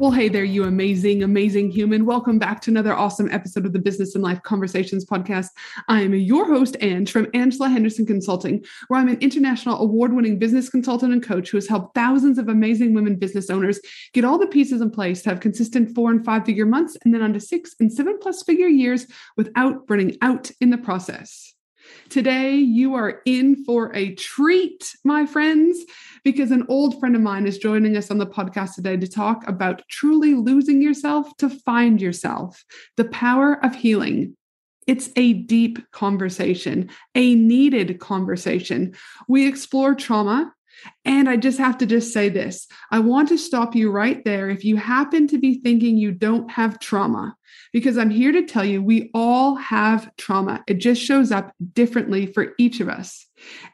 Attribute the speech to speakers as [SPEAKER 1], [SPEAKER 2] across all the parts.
[SPEAKER 1] Well, hey there, you amazing, amazing human. Welcome back to another awesome episode of the Business and Life Conversations podcast. I am your host, Ange, from Angela Henderson Consulting, where I'm an international award winning business consultant and coach who has helped thousands of amazing women business owners get all the pieces in place to have consistent four and five figure months and then on to six and seven plus figure years without burning out in the process. Today, you are in for a treat, my friends, because an old friend of mine is joining us on the podcast today to talk about truly losing yourself to find yourself, the power of healing. It's a deep conversation, a needed conversation. We explore trauma, and I just have to just say this. I want to stop you right there if you happen to be thinking you don't have trauma, because I'm here to tell you we all have trauma. It just shows up differently for each of us.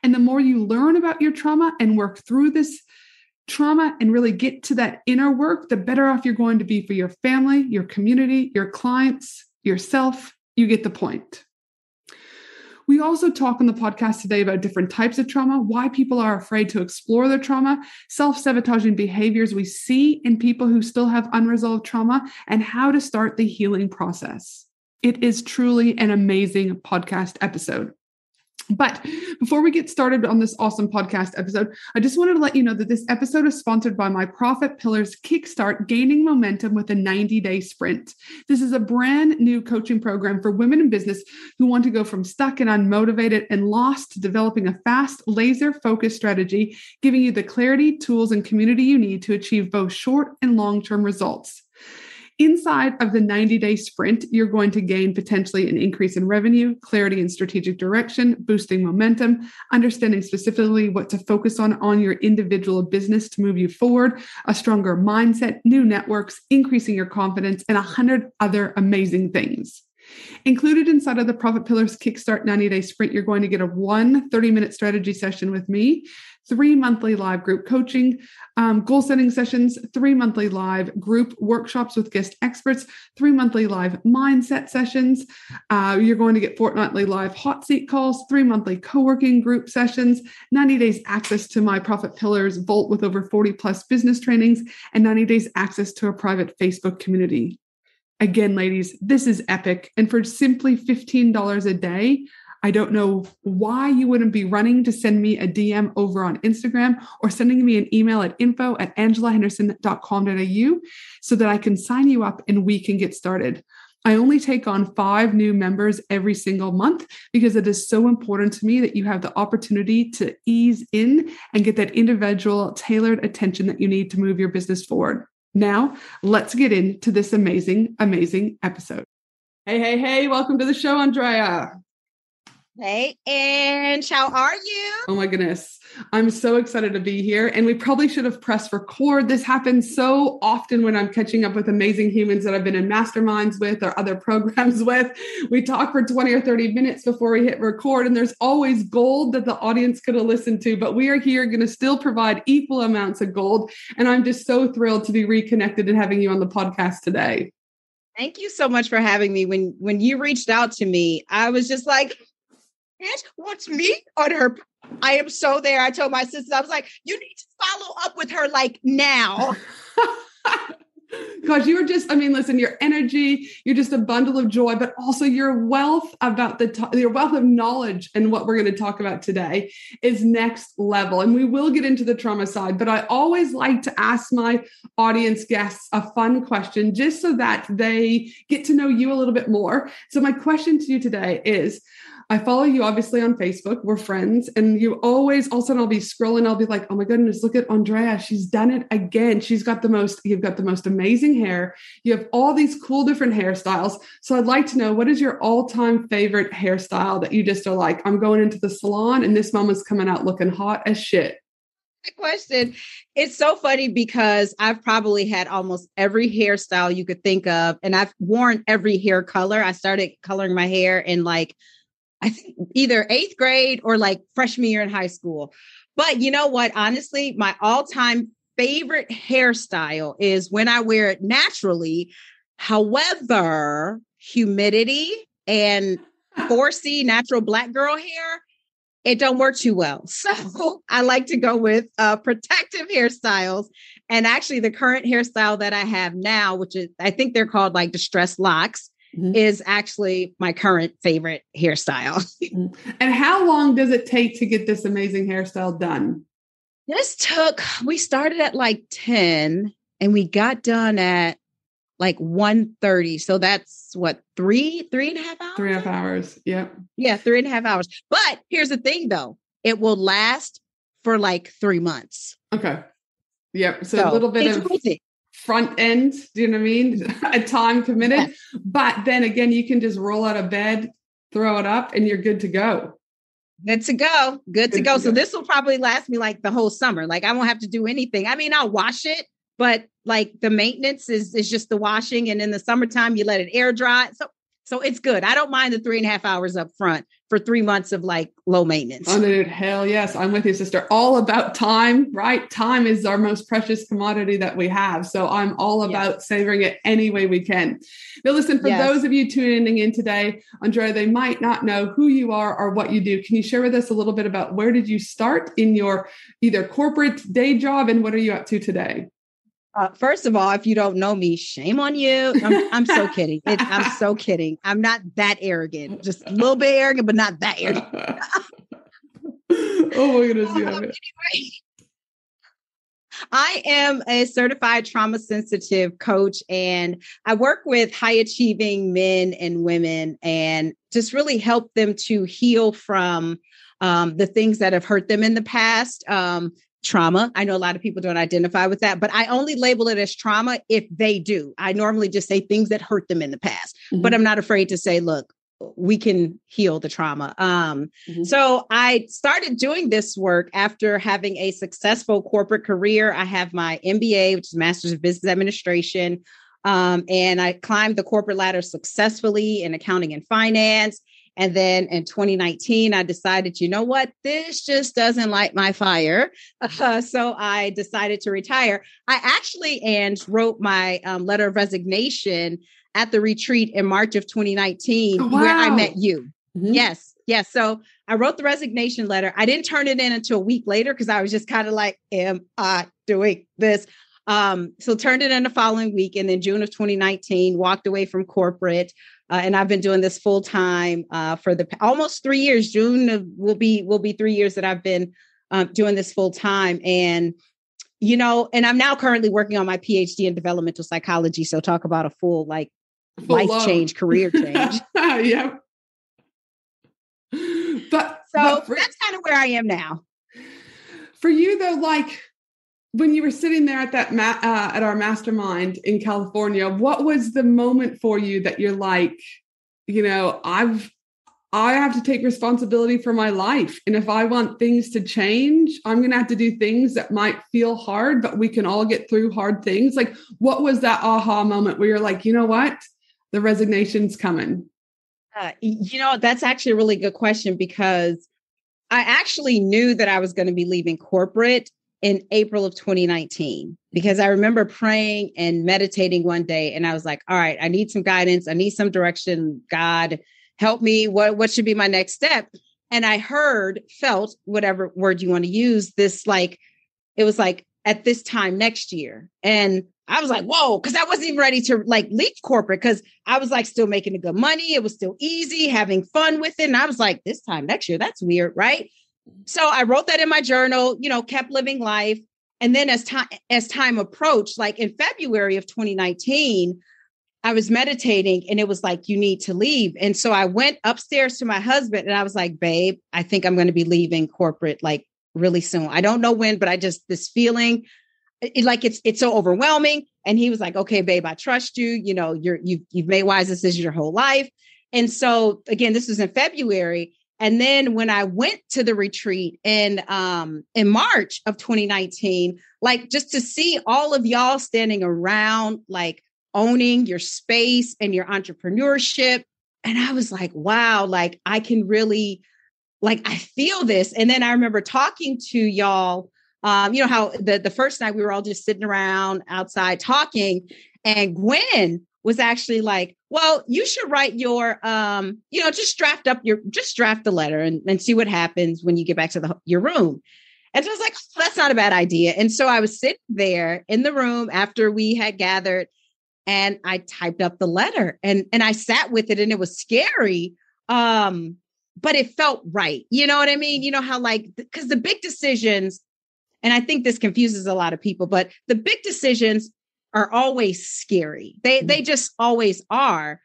[SPEAKER 1] And the more you learn about your trauma and work through this trauma and really get to that inner work, the better off you're going to be for your family, your community, your clients, yourself. You get the point. We also talk on the podcast today about different types of trauma, why people are afraid to explore their trauma, self sabotaging behaviors we see in people who still have unresolved trauma, and how to start the healing process. It is truly an amazing podcast episode. But before we get started on this awesome podcast episode, I just wanted to let you know that this episode is sponsored by my Profit Pillars Kickstart Gaining Momentum with a 90 day sprint. This is a brand new coaching program for women in business who want to go from stuck and unmotivated and lost to developing a fast, laser focused strategy, giving you the clarity, tools, and community you need to achieve both short and long term results. Inside of the 90 day sprint, you're going to gain potentially an increase in revenue, clarity and strategic direction, boosting momentum, understanding specifically what to focus on on your individual business to move you forward, a stronger mindset, new networks, increasing your confidence, and a hundred other amazing things. Included inside of the Profit Pillars Kickstart 90 Day Sprint, you're going to get a one 30 minute strategy session with me three monthly live group coaching, um, goal setting sessions, three monthly live group workshops with guest experts, three monthly live mindset sessions. Uh, you're going to get fortnightly live hot seat calls, three monthly co working group sessions, 90 days access to my Profit Pillars Vault with over 40 plus business trainings, and 90 days access to a private Facebook community. Again, ladies, this is epic. And for simply $15 a day, I don't know why you wouldn't be running to send me a DM over on Instagram or sending me an email at info at angelahenderson.com.au so that I can sign you up and we can get started. I only take on five new members every single month because it is so important to me that you have the opportunity to ease in and get that individual tailored attention that you need to move your business forward. Now, let's get into this amazing, amazing episode. Hey, hey, hey, welcome to the show, Andrea.
[SPEAKER 2] Hey, and how are you?
[SPEAKER 1] Oh my goodness. I'm so excited to be here. And we probably should have pressed record. This happens so often when I'm catching up with amazing humans that I've been in masterminds with or other programs with. We talk for 20 or 30 minutes before we hit record, and there's always gold that the audience could have listened to. But we are here going to still provide equal amounts of gold. And I'm just so thrilled to be reconnected and having you on the podcast today.
[SPEAKER 2] Thank you so much for having me. When when you reached out to me, I was just like, Aunt wants me on her. I am so there. I told my sister, I was like, you need to follow up with her like now.
[SPEAKER 1] because you are just, I mean, listen, your energy, you're just a bundle of joy, but also your wealth about the, your wealth of knowledge and what we're going to talk about today is next level. And we will get into the trauma side, but I always like to ask my audience guests a fun question just so that they get to know you a little bit more. So my question to you today is, I follow you obviously on Facebook. We're friends. And you always, all of a sudden, I'll be scrolling. I'll be like, oh my goodness, look at Andrea. She's done it again. She's got the most, you've got the most amazing hair. You have all these cool different hairstyles. So I'd like to know what is your all time favorite hairstyle that you just are like, I'm going into the salon and this mama's coming out looking hot as shit?
[SPEAKER 2] question. It's so funny because I've probably had almost every hairstyle you could think of, and I've worn every hair color. I started coloring my hair in like, I think either eighth grade or like freshman year in high school. But you know what? Honestly, my all time favorite hairstyle is when I wear it naturally. However, humidity and 4C natural black girl hair it don't work too well. So I like to go with uh, protective hairstyles. And actually, the current hairstyle that I have now, which is I think they're called like distressed locks, mm-hmm. is actually my current favorite hairstyle.
[SPEAKER 1] Mm-hmm. and how long does it take to get this amazing hairstyle done?
[SPEAKER 2] This took, we started at like 10 and we got done at like 1.30 so that's what three three and a half hours?
[SPEAKER 1] Three and a half hours. Yep.
[SPEAKER 2] Yeah three and a half hours. But here's the thing though. It will last for like three months.
[SPEAKER 1] Okay. Yep. So, so a little bit of front end do you know what i mean a time committed but then again you can just roll out of bed throw it up and you're good to go
[SPEAKER 2] Good to go. Good, good to, go. to go. So this will probably last me like the whole summer. Like I won't have to do anything. I mean, I'll wash it, but like the maintenance is is just the washing and in the summertime you let it air dry so so it's good. I don't mind the three and a half hours up front for three months of like low maintenance.
[SPEAKER 1] Oh dude hell yes. I'm with you sister. All about time right? Time is our most precious commodity that we have. So i'm all about yes. savoring it any way we can. Now listen for yes. those of you tuning in today andrea they might not know who you are or what you do. Can you share with us a little bit about where did you start in your either corporate day job and what are you up to today
[SPEAKER 2] uh, first of all, if you don't know me, shame on you. I'm, I'm so kidding. It, I'm so kidding. I'm not that arrogant. Just a little bit arrogant, but not that arrogant.
[SPEAKER 1] oh my goodness! Yeah. anyway,
[SPEAKER 2] I am a certified trauma sensitive coach, and I work with high achieving men and women, and just really help them to heal from um, the things that have hurt them in the past. Um, trauma. I know a lot of people don't identify with that, but I only label it as trauma if they do. I normally just say things that hurt them in the past, mm-hmm. but I'm not afraid to say, look, we can heal the trauma. Um, mm-hmm. So I started doing this work after having a successful corporate career. I have my MBA, which is Master's of Business Administration. Um, and I climbed the corporate ladder successfully in accounting and finance. And then in 2019, I decided, you know what, this just doesn't light my fire. Uh, so I decided to retire. I actually and wrote my um, letter of resignation at the retreat in March of 2019, oh, wow. where I met you. Mm-hmm. Yes, yes. So I wrote the resignation letter. I didn't turn it in until a week later because I was just kind of like, am I doing this? Um, so turned it in the following week. And then June of 2019, walked away from corporate. Uh, and I've been doing this full time uh, for the almost three years. June will be will be three years that I've been um, doing this full time, and you know, and I'm now currently working on my PhD in developmental psychology. So talk about a full like full life love. change, career change.
[SPEAKER 1] yeah. But
[SPEAKER 2] so but for, that's kind of where I am now.
[SPEAKER 1] For you though, like when you were sitting there at that ma- uh, at our mastermind in California, what was the moment for you that you're like, you know, I've I have to take responsibility for my life. And if I want things to change, I'm going to have to do things that might feel hard, but we can all get through hard things. Like, what was that aha moment where you're like, you know what? The resignation's coming?
[SPEAKER 2] Uh, you know, that's actually a really good question because I actually knew that I was going to be leaving corporate in April of 2019 because I remember praying and meditating one day and I was like, all right, I need some guidance, I need some direction. God, help me. What what should be my next step? And I heard, felt, whatever word you want to use, this like it was like at this time next year. And I was like, whoa, because I wasn't even ready to like leave corporate because I was like still making the good money. It was still easy, having fun with it. And I was like, this time next year, that's weird, right? So I wrote that in my journal, you know, kept living life. And then as time as time approached, like in February of 2019, I was meditating and it was like, you need to leave. And so I went upstairs to my husband and I was like, babe, I think I'm going to be leaving corporate like really soon. I don't know when, but I just this feeling it, like it's it's so overwhelming. And he was like, okay, babe, I trust you. You know, you're you've you've made wise decisions your whole life. And so again, this was in February. And then when I went to the retreat in um in March of 2019, like just to see all of y'all standing around, like owning your space and your entrepreneurship. And I was like, wow, like I can really like I feel this. And then I remember talking to y'all. Um, you know how the, the first night we were all just sitting around outside talking, and Gwen was actually like, well, you should write your, um, you know, just draft up your, just draft the letter and, and see what happens when you get back to the, your room. And so I was like, oh, that's not a bad idea. And so I was sitting there in the room after we had gathered and I typed up the letter and, and I sat with it and it was scary. Um, but it felt right. You know what I mean? You know how like, because the big decisions, and I think this confuses a lot of people, but the big decisions are always scary. They mm-hmm. they just always are.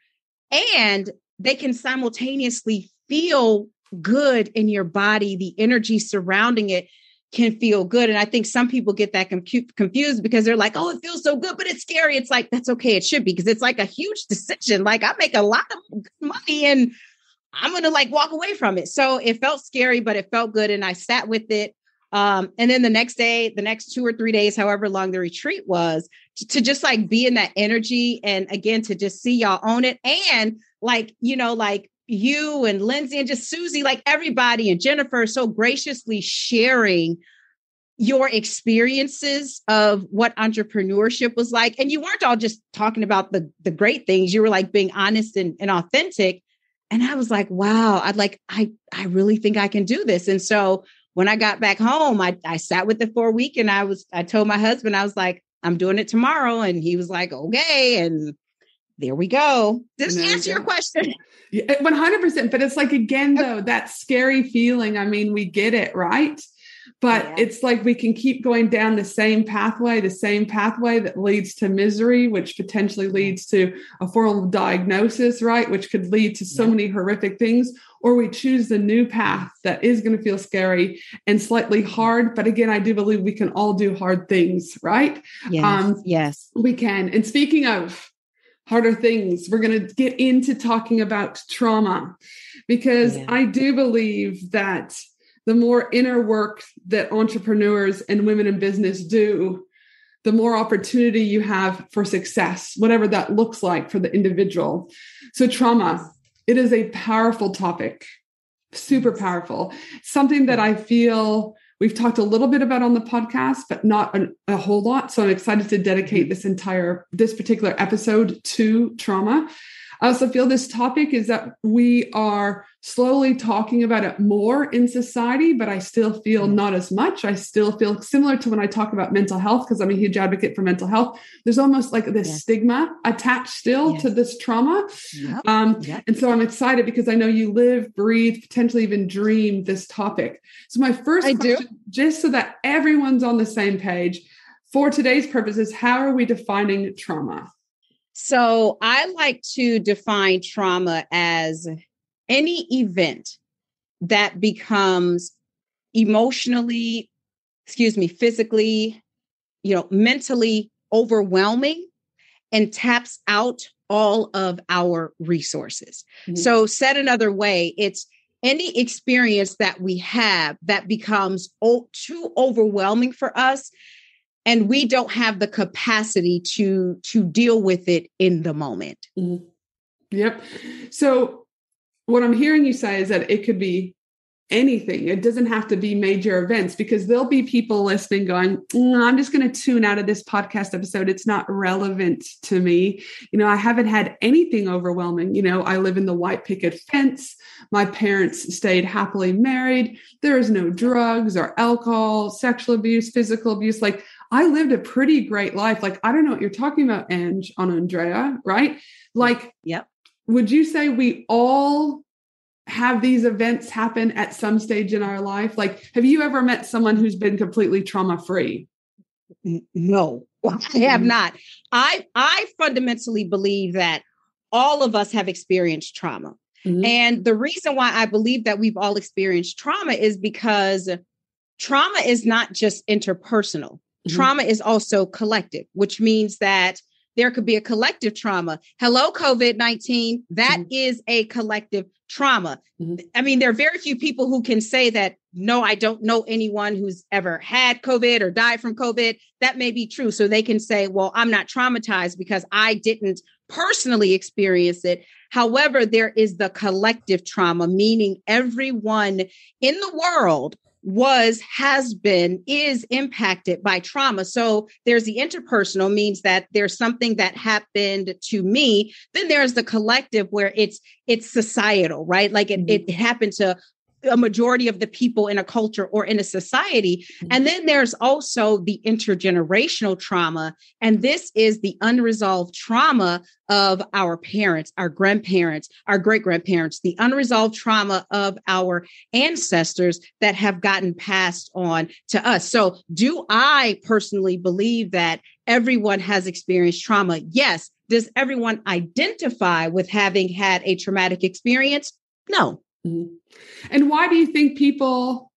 [SPEAKER 2] And they can simultaneously feel good in your body. The energy surrounding it can feel good. And I think some people get that com- confused because they're like, oh, it feels so good, but it's scary. It's like, that's okay. It should be because it's like a huge decision. Like, I make a lot of money and I'm going to like walk away from it. So it felt scary, but it felt good. And I sat with it. Um, and then the next day, the next two or three days, however long the retreat was, to, just like be in that energy and again to just see y'all own it. And like, you know, like you and Lindsay and just Susie, like everybody and Jennifer so graciously sharing your experiences of what entrepreneurship was like. And you weren't all just talking about the, the great things. You were like being honest and, and authentic. And I was like, wow, I'd like, I, I really think I can do this. And so when I got back home, I, I sat with it for a week and I was, I told my husband, I was like, I'm doing it tomorrow. And he was like, okay. And there we go. Does answer your question?
[SPEAKER 1] Yeah, 100%. But it's like, again, though, that scary feeling. I mean, we get it, right? But yeah. it's like we can keep going down the same pathway, the same pathway that leads to misery, which potentially leads to a formal diagnosis, right? Which could lead to so yeah. many horrific things or we choose the new path that is going to feel scary and slightly hard. But again, I do believe we can all do hard things, right?
[SPEAKER 2] Yes. Um, yes.
[SPEAKER 1] We can. And speaking of harder things, we're going to get into talking about trauma because yeah. I do believe that the more inner work that entrepreneurs and women in business do, the more opportunity you have for success, whatever that looks like for the individual. So, trauma, it is a powerful topic, super powerful. Something that I feel we've talked a little bit about on the podcast, but not a, a whole lot. So I'm excited to dedicate mm-hmm. this entire, this particular episode to trauma. I also feel this topic is that we are slowly talking about it more in society, but I still feel mm. not as much. I still feel similar to when I talk about mental health, because I'm a huge advocate for mental health. There's almost like this yes. stigma attached still yes. to this trauma. Yep. Um, yep. And so I'm excited because I know you live, breathe, potentially even dream this topic. So my first I question, do. just so that everyone's on the same page, for today's purposes, how are we defining trauma?
[SPEAKER 2] So I like to define trauma as any event that becomes emotionally, excuse me, physically, you know, mentally overwhelming and taps out all of our resources. Mm-hmm. So, said another way, it's any experience that we have that becomes o- too overwhelming for us and we don't have the capacity to to deal with it in the moment.
[SPEAKER 1] Mm-hmm. yep. So what i'm hearing you say is that it could be anything. It doesn't have to be major events because there'll be people listening going mm, i'm just going to tune out of this podcast episode. It's not relevant to me. You know i haven't had anything overwhelming. You know i live in the white picket fence. My parents stayed happily married. There is no drugs or alcohol sexual abuse physical abuse. Like I lived a pretty great life. Like, I don't know what you're talking about, Ange, on Andrea, right? Like,
[SPEAKER 2] yep.
[SPEAKER 1] Would you say we all have these events happen at some stage in our life? Like, have you ever met someone who's been completely trauma free?
[SPEAKER 2] No, I have not. I I fundamentally believe that all of us have experienced trauma. Mm-hmm. And the reason why I believe that we've all experienced trauma is because trauma is not just interpersonal. Mm-hmm. Trauma is also collective, which means that there could be a collective trauma. Hello, COVID 19. That mm-hmm. is a collective trauma. Mm-hmm. I mean, there are very few people who can say that, no, I don't know anyone who's ever had COVID or died from COVID. That may be true. So they can say, well, I'm not traumatized because I didn't personally experience it. However, there is the collective trauma, meaning everyone in the world was, has been, is impacted by trauma. So there's the interpersonal means that there's something that happened to me. Then there's the collective where it's, it's societal, right? Like it, mm-hmm. it happened to a majority of the people in a culture or in a society. Mm-hmm. And then there's also the intergenerational trauma. And this is the unresolved trauma of our parents, our grandparents, our great grandparents, the unresolved trauma of our ancestors that have gotten passed on to us. So, do I personally believe that everyone has experienced trauma? Yes. Does everyone identify with having had a traumatic experience? No.
[SPEAKER 1] And why do you think people?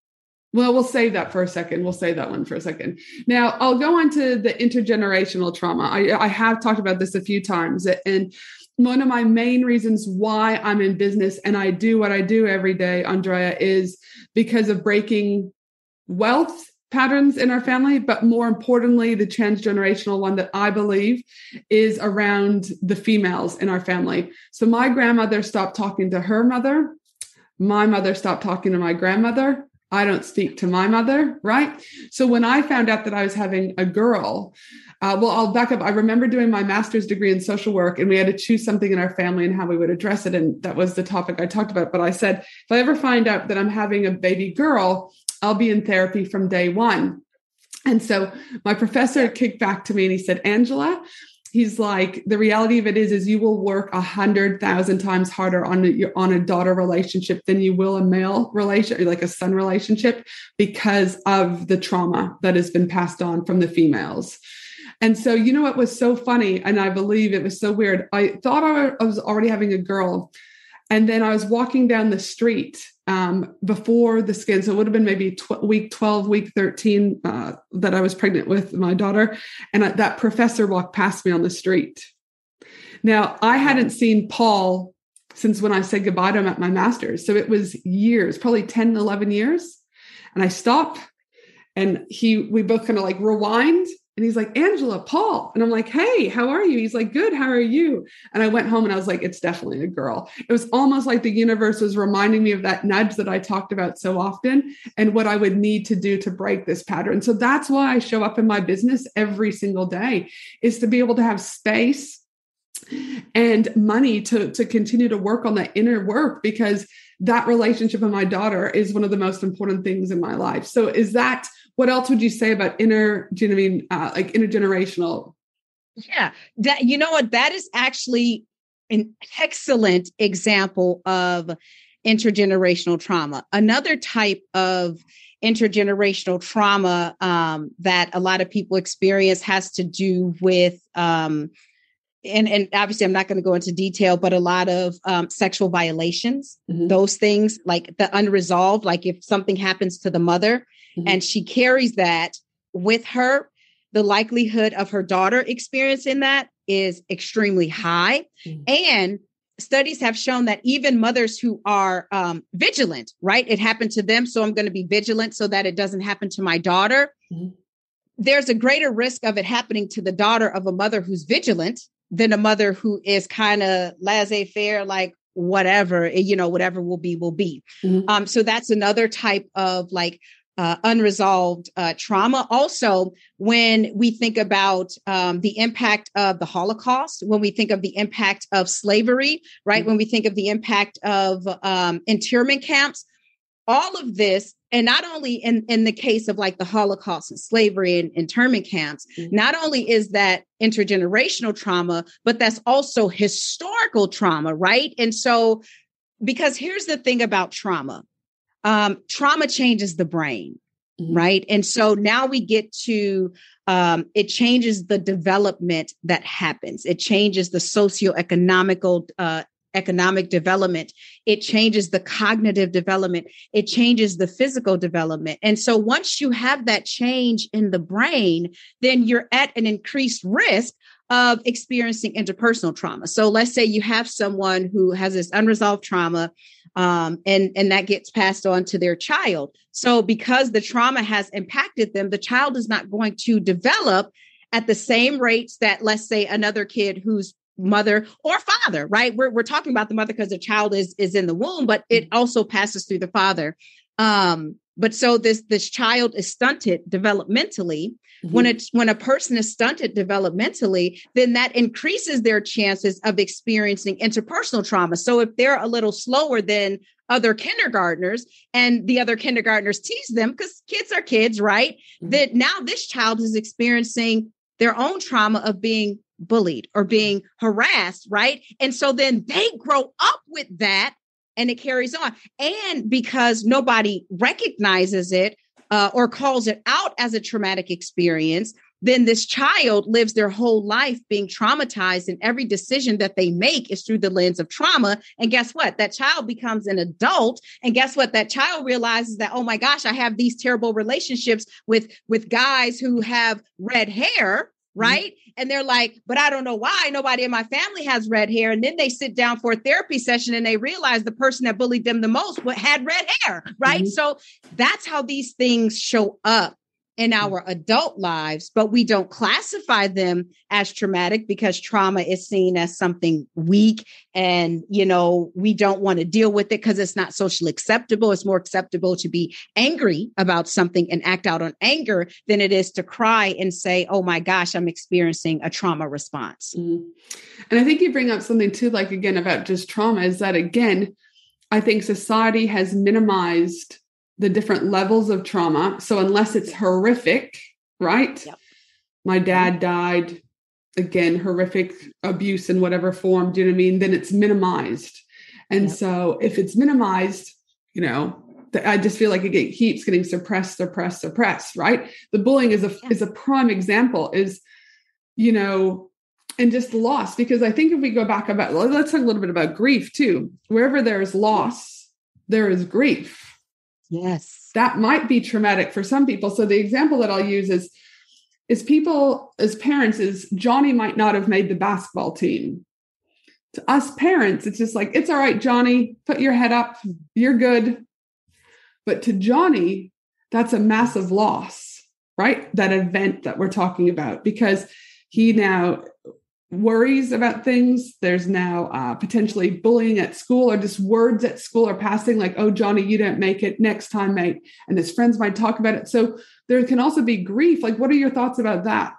[SPEAKER 1] Well, we'll save that for a second. We'll save that one for a second. Now, I'll go on to the intergenerational trauma. I, I have talked about this a few times. And one of my main reasons why I'm in business and I do what I do every day, Andrea, is because of breaking wealth patterns in our family, but more importantly, the transgenerational one that I believe is around the females in our family. So my grandmother stopped talking to her mother my mother stopped talking to my grandmother. I don't speak to my mother, right? So when I found out that I was having a girl, uh, well, I'll back up. I remember doing my master's degree in social work, and we had to choose something in our family and how we would address it. And that was the topic I talked about. But I said, if I ever find out that I'm having a baby girl, I'll be in therapy from day one. And so my professor kicked back to me and he said, Angela, he's like the reality of it is is you will work a hundred thousand times harder on a, on a daughter relationship than you will a male relationship like a son relationship because of the trauma that has been passed on from the females. And so you know what was so funny? And i believe it was so weird. I thought i was already having a girl and then i was walking down the street um, before the skin. So it would have been maybe tw- week 12, week 13 uh, that I was pregnant with my daughter. And I, that professor walked past me on the street. Now, I hadn't seen Paul since when I said goodbye to him at my master's. So it was years, probably 10, 11 years. And I stop and he, we both kind of like rewind and he's like, Angela, Paul. And I'm like, hey, how are you? He's like, good. How are you? And I went home and I was like, it's definitely a girl. It was almost like the universe was reminding me of that nudge that I talked about so often and what I would need to do to break this pattern. So that's why I show up in my business every single day is to be able to have space and money to, to continue to work on that inner work because that relationship with my daughter is one of the most important things in my life. So is that what else would you say about inner, do you know I mean, uh, like intergenerational?
[SPEAKER 2] Yeah, that you know what that is actually an excellent example of intergenerational trauma. Another type of intergenerational trauma um, that a lot of people experience has to do with um, and, and obviously I'm not going to go into detail, but a lot of um, sexual violations, mm-hmm. those things like the unresolved, like if something happens to the mother mm-hmm. and she carries that with her, the likelihood of her daughter experiencing that is extremely high. Mm-hmm. And studies have shown that even mothers who are um, vigilant, right? It happened to them. So I'm going to be vigilant so that it doesn't happen to my daughter. Mm-hmm. There's a greater risk of it happening to the daughter of a mother who's vigilant than a mother who is kind of laissez faire, like whatever, eh, you know, whatever will be, will be. Mm-hmm. Um, so that's another type of like uh, unresolved uh, trauma. Also, when we think about um, the impact of the Holocaust, when we think of the impact of slavery, right? Mm-hmm. When we think of the impact of um, internment camps, all of this, and not only in, in the case of like the Holocaust and slavery and internment camps, mm-hmm. not only is that intergenerational trauma, but that's also historical trauma, right? And so, because here's the thing about trauma um, trauma changes the brain. Mm-hmm. Right. And so now we get to um, it changes the development that happens. It changes the socioeconomical uh, economic development. It changes the cognitive development. It changes the physical development. And so once you have that change in the brain, then you're at an increased risk of experiencing interpersonal trauma. So let's say you have someone who has this unresolved trauma um, and, and that gets passed on to their child. So because the trauma has impacted them, the child is not going to develop at the same rates that let's say another kid whose mother or father, right? We're, we're talking about the mother because the child is, is in the womb, but it mm-hmm. also passes through the father. Um, but so this this child is stunted developmentally mm-hmm. when it's when a person is stunted developmentally then that increases their chances of experiencing interpersonal trauma so if they're a little slower than other kindergartners and the other kindergartners tease them because kids are kids right mm-hmm. that now this child is experiencing their own trauma of being bullied or being harassed right and so then they grow up with that and it carries on. And because nobody recognizes it uh, or calls it out as a traumatic experience, then this child lives their whole life being traumatized, and every decision that they make is through the lens of trauma. And guess what? That child becomes an adult, and guess what? That child realizes that, oh my gosh, I have these terrible relationships with with guys who have red hair. Right? Mm-hmm. And they're like, but I don't know why nobody in my family has red hair. And then they sit down for a therapy session and they realize the person that bullied them the most had red hair, right? Mm-hmm. So that's how these things show up in mm. our adult lives, but we don't classify them as traumatic because trauma is seen as something weak and, you know, we don't want to deal with it because it's not socially acceptable. It's more acceptable to be angry about something and act out on anger than it is to cry and say, oh my gosh, I'm experiencing a trauma response. Mm-hmm.
[SPEAKER 1] And I think you bring up something too, like again, about just trauma is that again, I think society has minimized the different levels of trauma. So unless it's horrific, right? Yep. My dad mm-hmm. died, again, horrific abuse in whatever form, do you know what I mean? Then it's minimized. And yep. so if it's minimized, you know, I just feel like it keeps getting suppressed, suppressed, suppressed, right? The bullying is a yeah. is a prime example, is you know, and just loss. Because I think if we go back about let's talk a little bit about grief too. Wherever there is loss, there is grief
[SPEAKER 2] Yes.
[SPEAKER 1] That might be traumatic for some people. So the example that I'll use is is people as parents is Johnny might not have made the basketball team. To us parents, it's just like, it's all right, Johnny, put your head up. You're good. But to Johnny, that's a massive loss, right? That event that we're talking about, because he now worries about things. There's now uh, potentially bullying at school or just words at school are passing like, oh, Johnny, you didn't make it next time, mate. And his friends might talk about it. So there can also be grief. Like, what are your thoughts about that?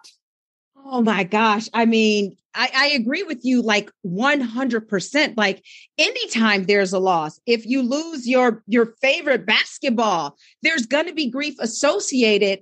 [SPEAKER 2] Oh my gosh. I mean, I, I, agree with you like 100%. Like anytime there's a loss, if you lose your your favorite basketball, there's going to be grief associated,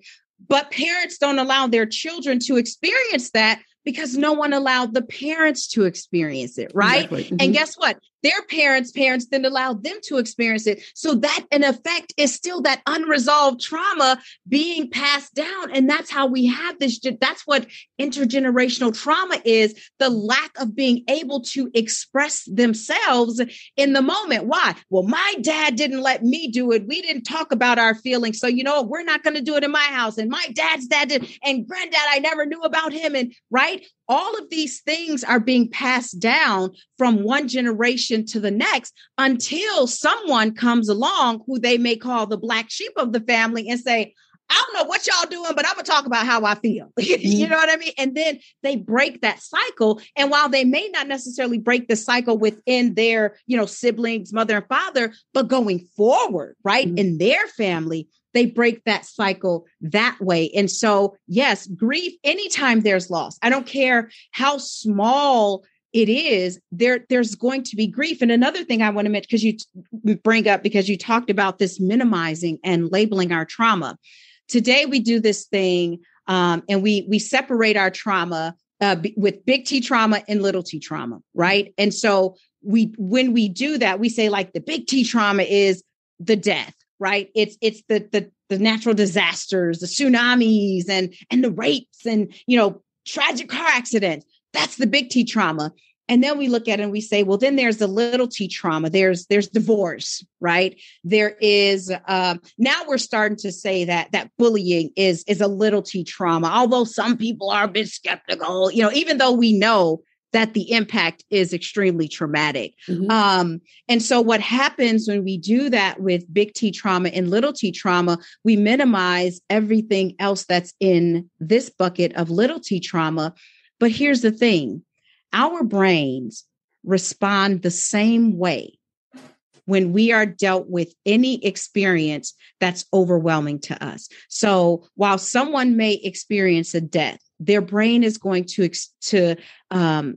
[SPEAKER 2] but parents don't allow their children to experience that because no one allowed the parents to experience it, right? Exactly. Mm-hmm. And guess what? Their parents' parents then allowed them to experience it. So that in effect is still that unresolved trauma being passed down. And that's how we have this. That's what intergenerational trauma is the lack of being able to express themselves in the moment. Why? Well, my dad didn't let me do it. We didn't talk about our feelings. So, you know, we're not going to do it in my house. And my dad's dad did. And granddad, I never knew about him. And right all of these things are being passed down from one generation to the next until someone comes along who they may call the black sheep of the family and say, I don't know what y'all doing, but I'm gonna talk about how I feel. you mm-hmm. know what I mean? And then they break that cycle. And while they may not necessarily break the cycle within their, you know, siblings, mother and father, but going forward, right, mm-hmm. in their family, they break that cycle that way. And so, yes, grief, anytime there's loss, I don't care how small it is there there's going to be grief. And another thing i want to mention because you bring up because you talked about this minimizing and labeling our trauma. Today we do this thing um, and we we separate our trauma uh, b- with big t trauma and little t trauma right? And so we when we do that we say like the big t trauma is the death right? It's it's the the the natural disasters, the tsunamis and and the rapes and you know tragic car accidents. That's the big T trauma. and then we look at it and we say well then there's the little t trauma there's there's divorce right there is um, now we're starting to say that that bullying is is a little t trauma although some people are a bit skeptical you know even though we know that the impact is extremely traumatic mm-hmm. um, and so what happens when we do that with big t trauma and little t trauma we minimize everything else that's in this bucket of little t trauma but here's the thing our brains respond the same way when we are dealt with any experience that's overwhelming to us. So while someone may experience a death, their brain is going to to um,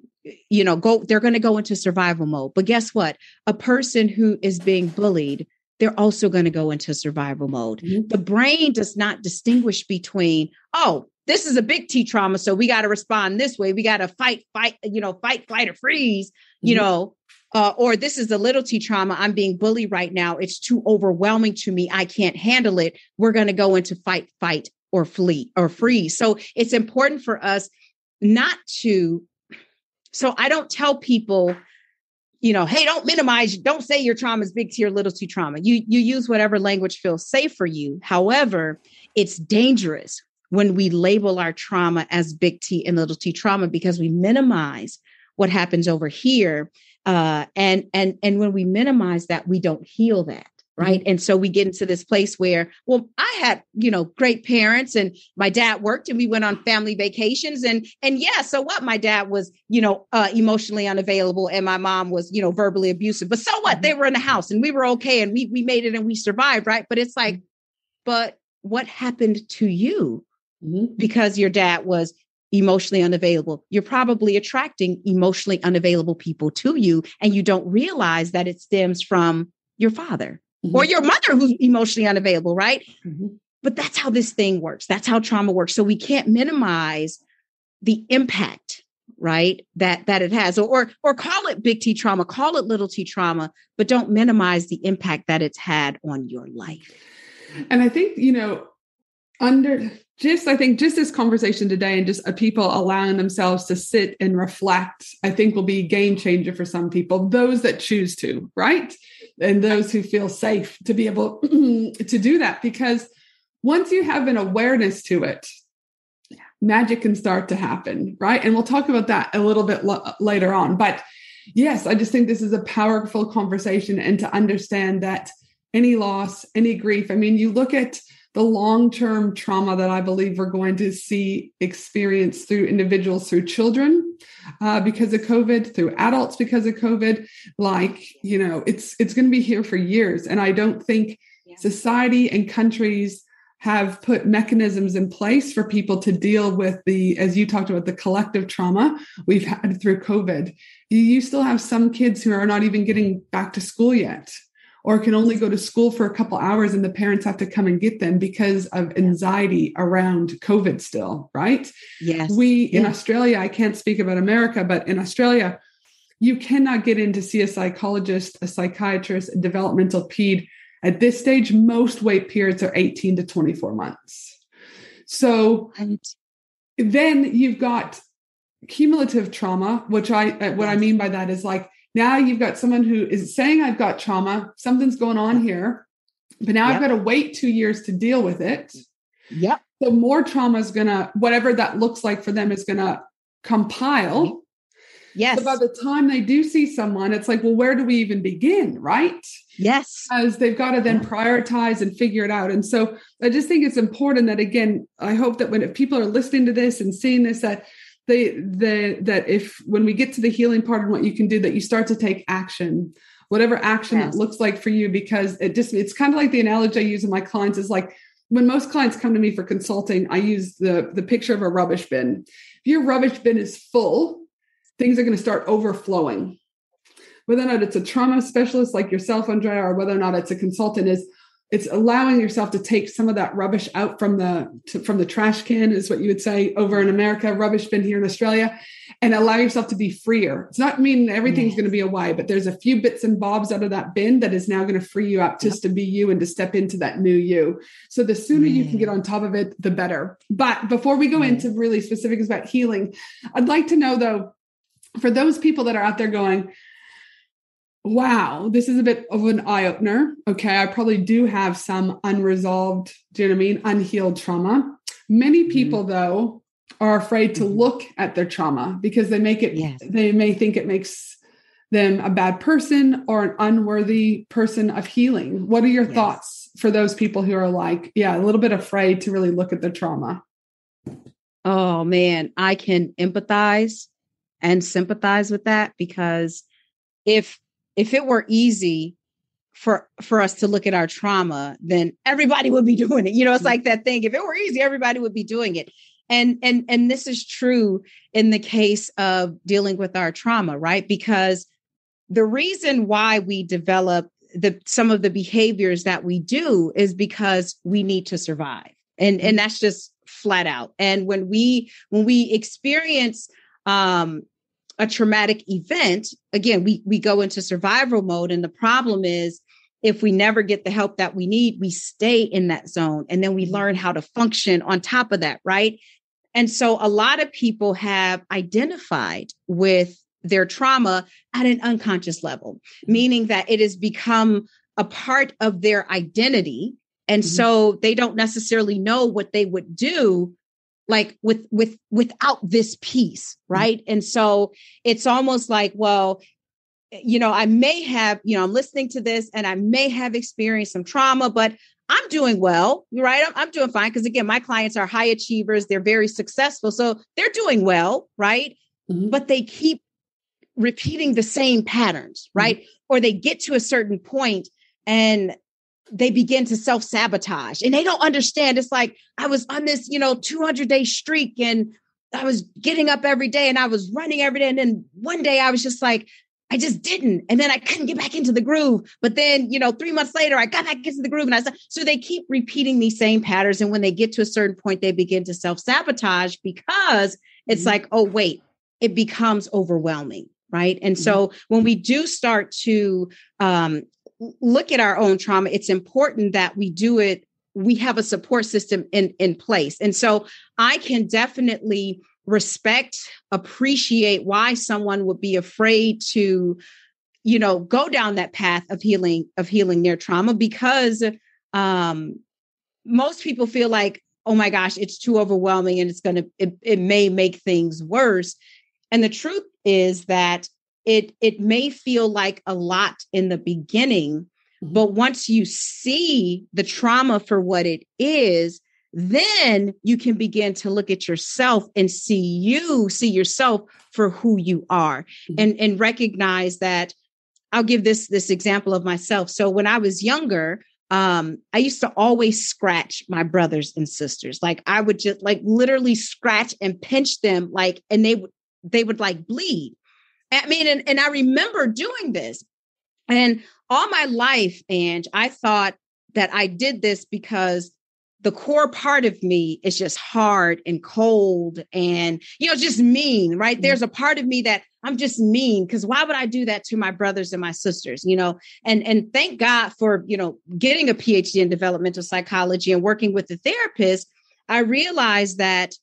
[SPEAKER 2] you know go they're going to go into survival mode. But guess what? A person who is being bullied, they're also going to go into survival mode. Mm-hmm. The brain does not distinguish between, oh, this is a big T trauma. So we got to respond this way. We got to fight, fight, you know, fight, flight, or freeze, you mm-hmm. know, uh, or this is a little T trauma. I'm being bullied right now. It's too overwhelming to me. I can't handle it. We're going to go into fight, fight, or flee or freeze. So it's important for us not to. So I don't tell people, you know, hey, don't minimize, don't say your trauma is big T or little T trauma. You you use whatever language feels safe for you. However, it's dangerous when we label our trauma as big T and little t trauma because we minimize what happens over here. Uh, and and and when we minimize that, we don't heal that right mm-hmm. and so we get into this place where well i had you know great parents and my dad worked and we went on family vacations and and yeah so what my dad was you know uh, emotionally unavailable and my mom was you know verbally abusive but so what mm-hmm. they were in the house and we were okay and we we made it and we survived right but it's like mm-hmm. but what happened to you mm-hmm. because your dad was emotionally unavailable. You're probably attracting emotionally unavailable people to you, and you don't realize that it stems from your father mm-hmm. or your mother who's emotionally unavailable, right? Mm-hmm. But that's how this thing works. That's how trauma works. So we can't minimize the impact right that that it has or, or or call it big t trauma call it little t trauma but don't minimize the impact that it's had on your life
[SPEAKER 1] and i think you know under just i think just this conversation today and just people allowing themselves to sit and reflect i think will be a game changer for some people those that choose to right? And those who feel safe to be able to do that because once you have an awareness to it magic can start to happen right? And we'll talk about that a little bit lo- later on. But yes i just think this is a powerful conversation and to understand that any loss any grief i mean you look at the long term trauma that I believe we're going to see experienced through individuals, through children uh, because of COVID, through adults because of COVID. Like, you know, it's it's going to be here for years. And I don't think yeah. society and countries have put mechanisms in place for people to deal with the, as you talked about, the collective trauma we've had through COVID. You still have some kids who are not even getting back to school yet or can only go to school for a couple hours and the parents have to come and get them because of anxiety around COVID still, right?
[SPEAKER 2] Yes.
[SPEAKER 1] We in Australia, I can't speak about America, but in Australia, you cannot get in to see a psychologist, a psychiatrist, a developmental ped. At this stage, most wait periods are 18 to 24 months. So then you've got cumulative trauma, which I uh, what I mean by that is like now you've got someone who is saying, I've got trauma, something's going on here, but now yep. I've got to wait two years to deal with it.
[SPEAKER 2] Yep.
[SPEAKER 1] So more trauma is going to, whatever that looks like for them, is going to compile. Mm-hmm.
[SPEAKER 2] Yes.
[SPEAKER 1] So by the time they do see someone, it's like, well, where do we even begin? Right.
[SPEAKER 2] Yes.
[SPEAKER 1] As they've got to then mm-hmm. prioritize and figure it out. And so I just think it's important that, again, I hope that when if people are listening to this and seeing this, that they the that if when we get to the healing part and what you can do that you start to take action. Whatever action yes. it looks like for you because it just it's kind of like the analogy i use in my clients is like when most clients come to me for consulting i use the the picture of a rubbish bin. If your rubbish bin is full things are going to start overflowing. Whether or not it's a trauma specialist like yourself andrea or whether or not it's a consultant is it's allowing yourself to take some of that rubbish out from the to, from the trash can is what you would say over in america rubbish bin here in australia and allow yourself to be freer. It's not mean everything's going to be away but there's a few bits and bobs out of that bin that is now going to free you up just yep. to be you and to step into that new you. So the sooner you can get on top of it the better. But before we go into really specifics about healing i'd like to know though for those people that are out there going, wow, this is a bit of an eye opener. Okay, I probably do have some unresolved, do you know what I mean? Unhealed trauma. Many mm-hmm. people, mm-hmm. though, are afraid to mm-hmm. look at their trauma because they make it, yes. they may think it makes them a bad person or an unworthy person of healing. What are your yes. thoughts for those people who are like, yeah, a little bit afraid to really look at their trauma?
[SPEAKER 2] Oh man, I can empathize and sympathize with that because if if it were easy for for us to look at our trauma, then everybody would be doing it. You know, it's mm-hmm. like that thing. If it were easy, everybody would be doing it. And and and this is true in the case of dealing with our trauma, right? Because the reason why we develop the some of the behaviors that we do is because we need to survive. And and mm-hmm. that's just flat out. And when we when we experience um a traumatic event, again, we we go into survival mode and the problem is if we never get the help that we need, we stay in that zone and then we mm-hmm. learn how to function on top of that, right? And so a lot of people have identified with their trauma at an unconscious level, mm-hmm. meaning that it has become a part of their identity. And mm-hmm. so they don't necessarily know what they would do like with with without this piece mm-hmm. right mm-hmm. and so it's almost like well you know i may have you know i'm listening to this and i may have experienced some trauma but i'm doing well right i'm, I'm doing fine because again my clients are high achievers they're very successful so they're doing well right mm-hmm. but they keep repeating the same patterns right mm-hmm. or they get to a certain point and they begin to self sabotage and they don't understand. It's like I was on this, you know, 200 day streak and I was getting up every day and I was running every day. And then one day I was just like, I just didn't. And then I couldn't get back into the groove. But then, you know, three months later, I got back into the groove. And I said, so they keep repeating these same patterns. And when they get to a certain point, they begin to self sabotage because it's mm-hmm. like, oh, wait, it becomes overwhelming. Right. And mm-hmm. so when we do start to um, look at our own trauma, it's important that we do it. We have a support system in, in place. And so I can definitely respect, appreciate why someone would be afraid to, you know, go down that path of healing, of healing their trauma because um, most people feel like, oh my gosh, it's too overwhelming and it's going to, it, it may make things worse. And the truth is that it it may feel like a lot in the beginning mm-hmm. but once you see the trauma for what it is then you can begin to look at yourself and see you see yourself for who you are mm-hmm. and and recognize that i'll give this this example of myself so when i was younger um i used to always scratch my brothers and sisters like i would just like literally scratch and pinch them like and they would they would like bleed I mean, and, and I remember doing this. And all my life, and I thought that I did this because the core part of me is just hard and cold and you know just mean right mm-hmm. there's a part of me that i'm just mean because why would i do that to my brothers and my sisters you know and and thank god for you know getting a phd in developmental psychology and working with the therapist i realized that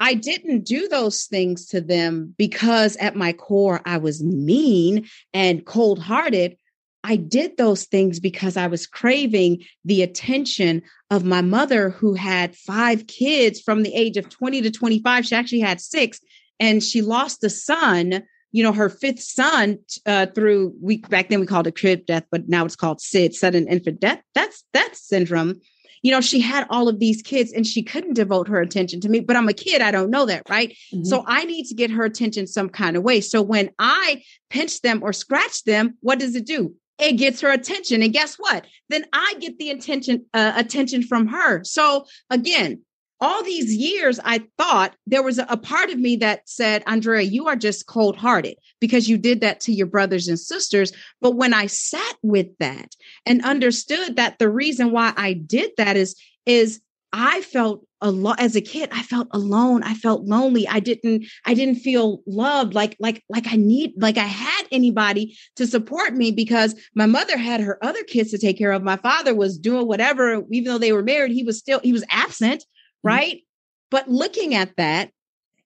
[SPEAKER 2] I didn't do those things to them because at my core I was mean and cold hearted. I did those things because I was craving the attention of my mother, who had five kids from the age of 20 to 25. She actually had six, and she lost a son, you know, her fifth son uh, through we back then we called it crib death, but now it's called SID, sudden infant death. That's that syndrome you know, she had all of these kids and she couldn't devote her attention to me, but I'm a kid. I don't know that. Right. Mm-hmm. So I need to get her attention some kind of way. So when I pinch them or scratch them, what does it do? It gets her attention. And guess what? Then I get the attention, uh, attention from her. So again, all these years, I thought there was a, part of me that said, Andrea, you are just cold hearted because you did that to your brothers and sisters. But when I sat with that and understood that the reason why I did that is, is I felt a lot as a kid i felt alone i felt lonely i didn't i didn't feel loved like like like i need like i had anybody to support me because my mother had her other kids to take care of my father was doing whatever even though they were married he was still he was absent. Right? Mm-hmm. But looking at that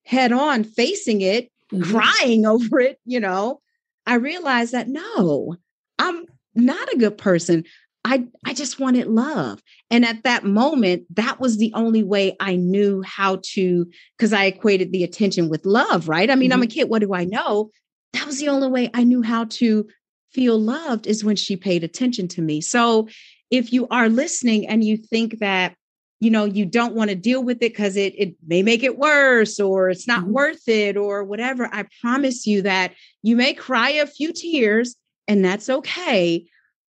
[SPEAKER 2] head on, facing it, mm-hmm. crying over it, you know, I realized that no, I'm not a good person. I, I just wanted love. And at that moment, that was the only way I knew how to, because I equated the attention with love, right? I mean, mm-hmm. I'm a mm-hmm. kid. What do I know? That was the only way I knew how to feel loved is when she paid attention to me. So if you are listening and you think that, you know, you don't want to deal with it because it, it may make it worse or it's not mm-hmm. worth it or whatever, I promise you that you may cry a few tears and that's okay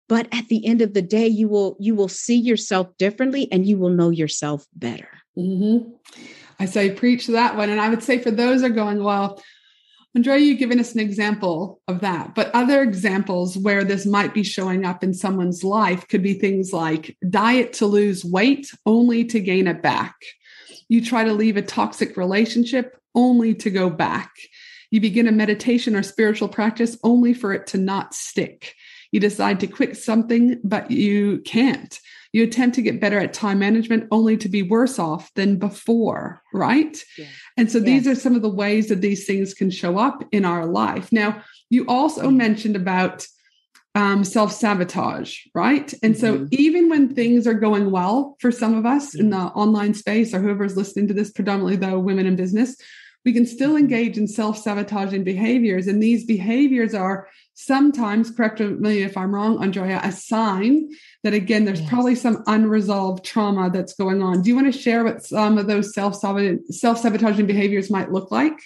[SPEAKER 2] but at the end of the day you will you will see yourself differently and you will know yourself better
[SPEAKER 1] mm-hmm. i say preach that one and i would say for those are going well andrea you've given us an example of that but other examples where this might be showing up in someone's life could be things like diet to lose weight only to gain it back. You try to leave a toxic relationship only to go back. You begin a meditation or spiritual practice only for it to not stick. You decide to quit something, but you can't. You attempt to get better at time management only to be worse off than before, right? Yeah. And so these are some of the ways that these things can show up in our life. Now, you also mm-hmm. mentioned about um, self sabotage, right? And mm-hmm. so even when things are going well for some of us in the online space or whoever's listening to this, predominantly though women in business, we can still mm-hmm. engage in self sabotaging behaviors. And these behaviors are sometimes, correct me if I'm wrong, Andrea, a sign that again, there's yes. probably some unresolved trauma that's going on. Do you want to share what some of those self sabotaging behaviors might look like?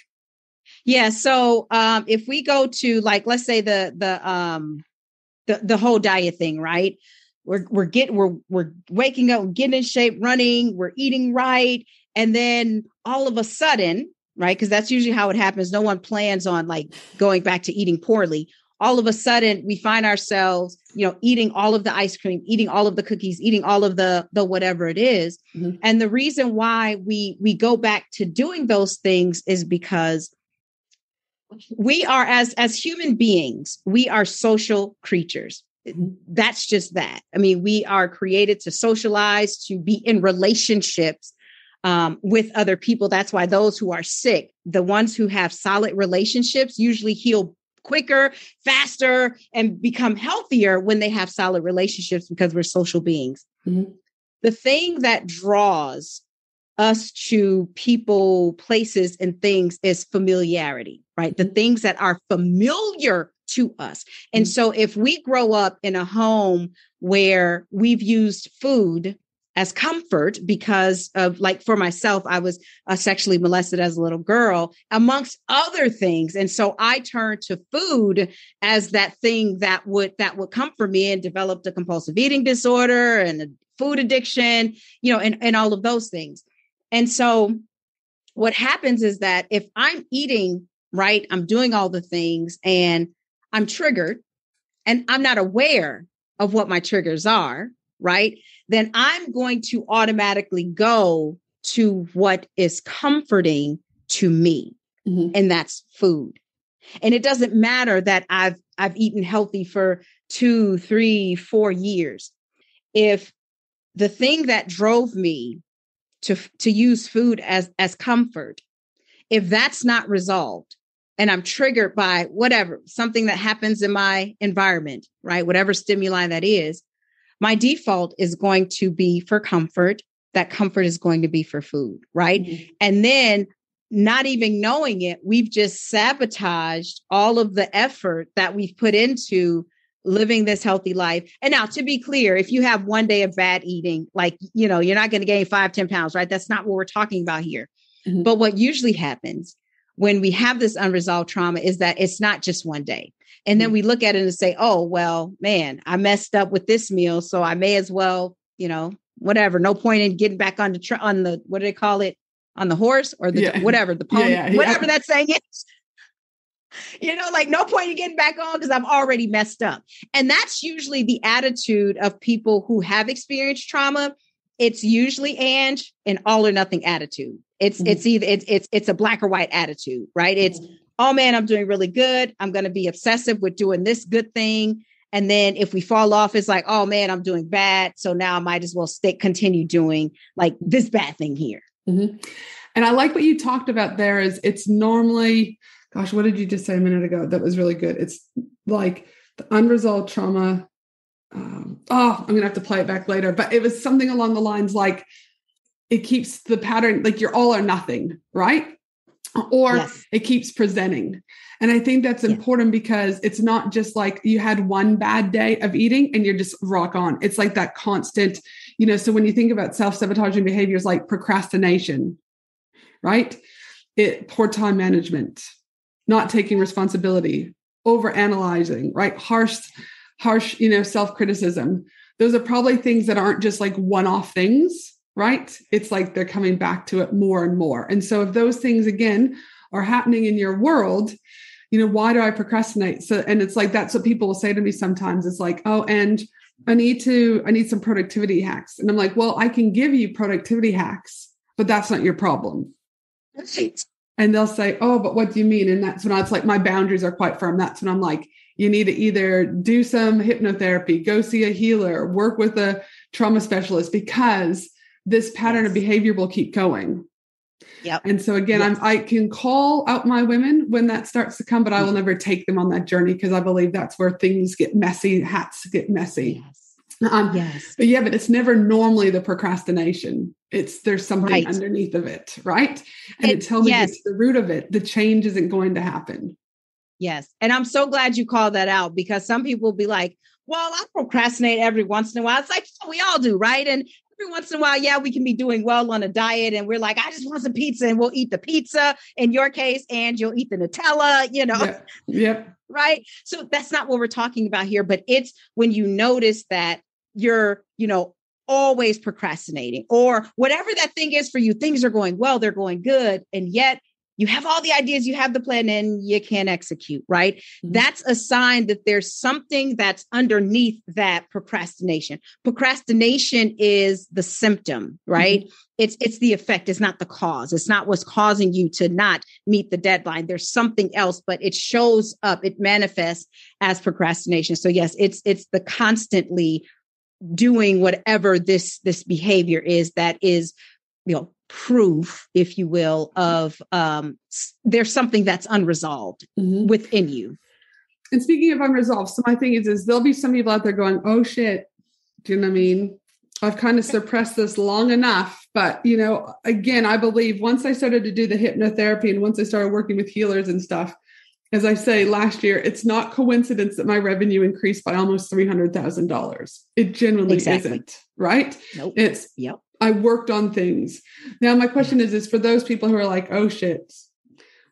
[SPEAKER 2] Yeah. So um, if we go to like, let's say the the um the the whole diet thing, right? We're we're getting we're we're waking up, getting in shape, running, we're eating right, and then all of a sudden, right? Because that's usually how it happens. No one plans on like going back to eating poorly. All of a sudden, we find ourselves, you know, eating all of the ice cream, eating all of the cookies, eating all of the the whatever it is. Mm-hmm. And the reason why we we go back to doing those things is because we are as as human beings, we are social creatures mm-hmm. that's just that. I mean, we are created to socialize, to be in relationships, um, with other people. That's why those who are sick, the ones who have solid relationships, usually heal quicker, faster, and become healthier when they have solid relationships because we're social beings. Mm-hmm. The thing that draws us to people, places, and things is familiarity, right? The mm-hmm. things that are familiar to us. And mm-hmm. so if we grow up in a home where we've used food as comfort because of like for myself i was uh, sexually molested as a little girl amongst other things. And so i turned to food as that thing that would that would comfort me and developed a compulsive eating disorder and a food addiction you know and, and all of those things. And so what happens is that if i'm eating right i'm doing all the things and i'm triggered and i'm not aware of what my triggers are right then I'm going to automatically go to what is comforting to me. Mm-hmm. And that's food. And it doesn't matter that I've I've eaten healthy for two, three, four years. If the thing that drove me to to use food as as comfort, if that's not resolved, and I'm triggered by whatever something that happens in my environment, right? Whatever stimuli that is, my default is going to be for comfort. That comfort is going to be for food, right? Mm-hmm. And then not even knowing it, we've just sabotaged all of the effort that we've put into living this healthy life. And now, to be clear, if you have one day of bad eating, like, you know, you're not going to gain five, 10 pounds, right? That's not what we're talking about here. Mm-hmm. But what usually happens when we have this unresolved trauma is that it's not just one day. And then mm. we look at it and say, oh, well, man, I messed up with this meal. So I may as well, you know, whatever. No point in getting back on the, tr- on the, what do they call it? On the horse or the, yeah. whatever, the pony, yeah, yeah, whatever that saying is. You know, like no point in getting back on because I've already messed up. And that's usually the attitude of people who have experienced trauma. It's usually and an all or nothing attitude. It's mm-hmm. it's either it's it's it's a black or white attitude, right? It's mm-hmm oh man, I'm doing really good. I'm going to be obsessive with doing this good thing. And then if we fall off, it's like, oh man, I'm doing bad. So now I might as well stick, continue doing like this bad thing here.
[SPEAKER 1] Mm-hmm. And I like what you talked about there is it's normally gosh, what did you just say a minute ago? That was really good. It's like the unresolved trauma. Um, oh, I'm going to have to play it back later, but it was something along the lines like it keeps the pattern, like you're all or nothing, right? Or yes. it keeps presenting. And I think that's important because it's not just like you had one bad day of eating and you're just rock on. It's like that constant, you know. So when you think about self sabotaging behaviors like procrastination, right? It poor time management, not taking responsibility, over analyzing, right? Harsh, harsh, you know, self criticism. Those are probably things that aren't just like one off things, right? It's like they're coming back to it more and more. And so if those things again are happening in your world, you know, why do I procrastinate? So, and it's like that's what people will say to me sometimes. It's like, oh, and I need to, I need some productivity hacks. And I'm like, well, I can give you productivity hacks, but that's not your problem. Right. And they'll say, oh, but what do you mean? And that's when I, it's like my boundaries are quite firm. That's when I'm like, you need to either do some hypnotherapy, go see a healer, work with a trauma specialist because this pattern yes. of behavior will keep going.
[SPEAKER 2] Yep.
[SPEAKER 1] And so again, yes. I'm, I can call out my women when that starts to come, but I will never take them on that journey because I believe that's where things get messy, hats get messy.
[SPEAKER 2] Yes.
[SPEAKER 1] Um, yes. But yeah, but it's never normally the procrastination. It's there's something right. underneath of it, right? And it, until we yes. get to the root of it, the change isn't going to happen.
[SPEAKER 2] Yes. And I'm so glad you called that out because some people will be like, well, I procrastinate every once in a while. It's like we all do, right? And every once in a while, yeah, we can be doing well on a diet and we're like, I just want some pizza and we'll eat the pizza in your case, and you'll eat the Nutella, you know.
[SPEAKER 1] Yep. yep.
[SPEAKER 2] Right. So that's not what we're talking about here, but it's when you notice that you're, you know, always procrastinating or whatever that thing is for you, things are going well, they're going good. And yet you have all the ideas, you have the plan, and you can't execute, right? Mm-hmm. That's a sign that there's something that's underneath that procrastination. Procrastination is the symptom, right? Mm-hmm. It's it's the effect, it's not the cause. It's not what's causing you to not meet the deadline. There's something else, but it shows up, it manifests as procrastination. So yes, it's it's the constantly doing whatever this this behavior is that is you know proof, if you will, of um, there's something that's unresolved mm-hmm. within you.
[SPEAKER 1] And speaking of unresolved, so my thing is, is there'll be some people out there going, "Oh shit," do you know what I mean? I've kind of suppressed this long enough, but you know, again, I believe once I started to do the hypnotherapy and once I started working with healers and stuff, as I say last year, it's not coincidence that my revenue increased by almost three hundred thousand dollars. It genuinely exactly. isn't, right?
[SPEAKER 2] Nope.
[SPEAKER 1] It's
[SPEAKER 2] yep.
[SPEAKER 1] I worked on things. Now, my question is: is for those people who are like, "Oh shit,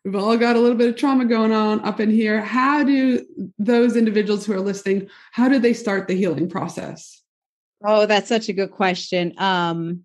[SPEAKER 1] we've all got a little bit of trauma going on up in here." How do those individuals who are listening? How do they start the healing process?
[SPEAKER 2] Oh, that's such a good question. Um,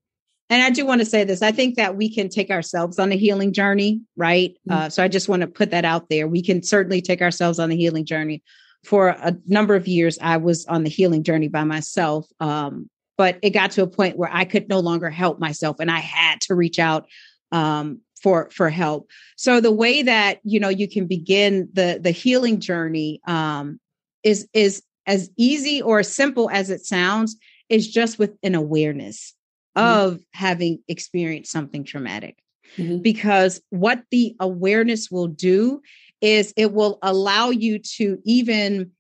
[SPEAKER 2] and I do want to say this. I think that we can take ourselves on a healing journey, right? Mm-hmm. Uh, so I just want to put that out there. We can certainly take ourselves on the healing journey. For a number of years, I was on the healing journey by myself. Um, but it got to a point where I could no longer help myself and I had to reach out um, for for help. So the way that you know you can begin the the healing journey um, is is as easy or as simple as it sounds is just with an awareness mm-hmm. of having experienced something traumatic. Mm-hmm. Because what the awareness will do is it will allow you to even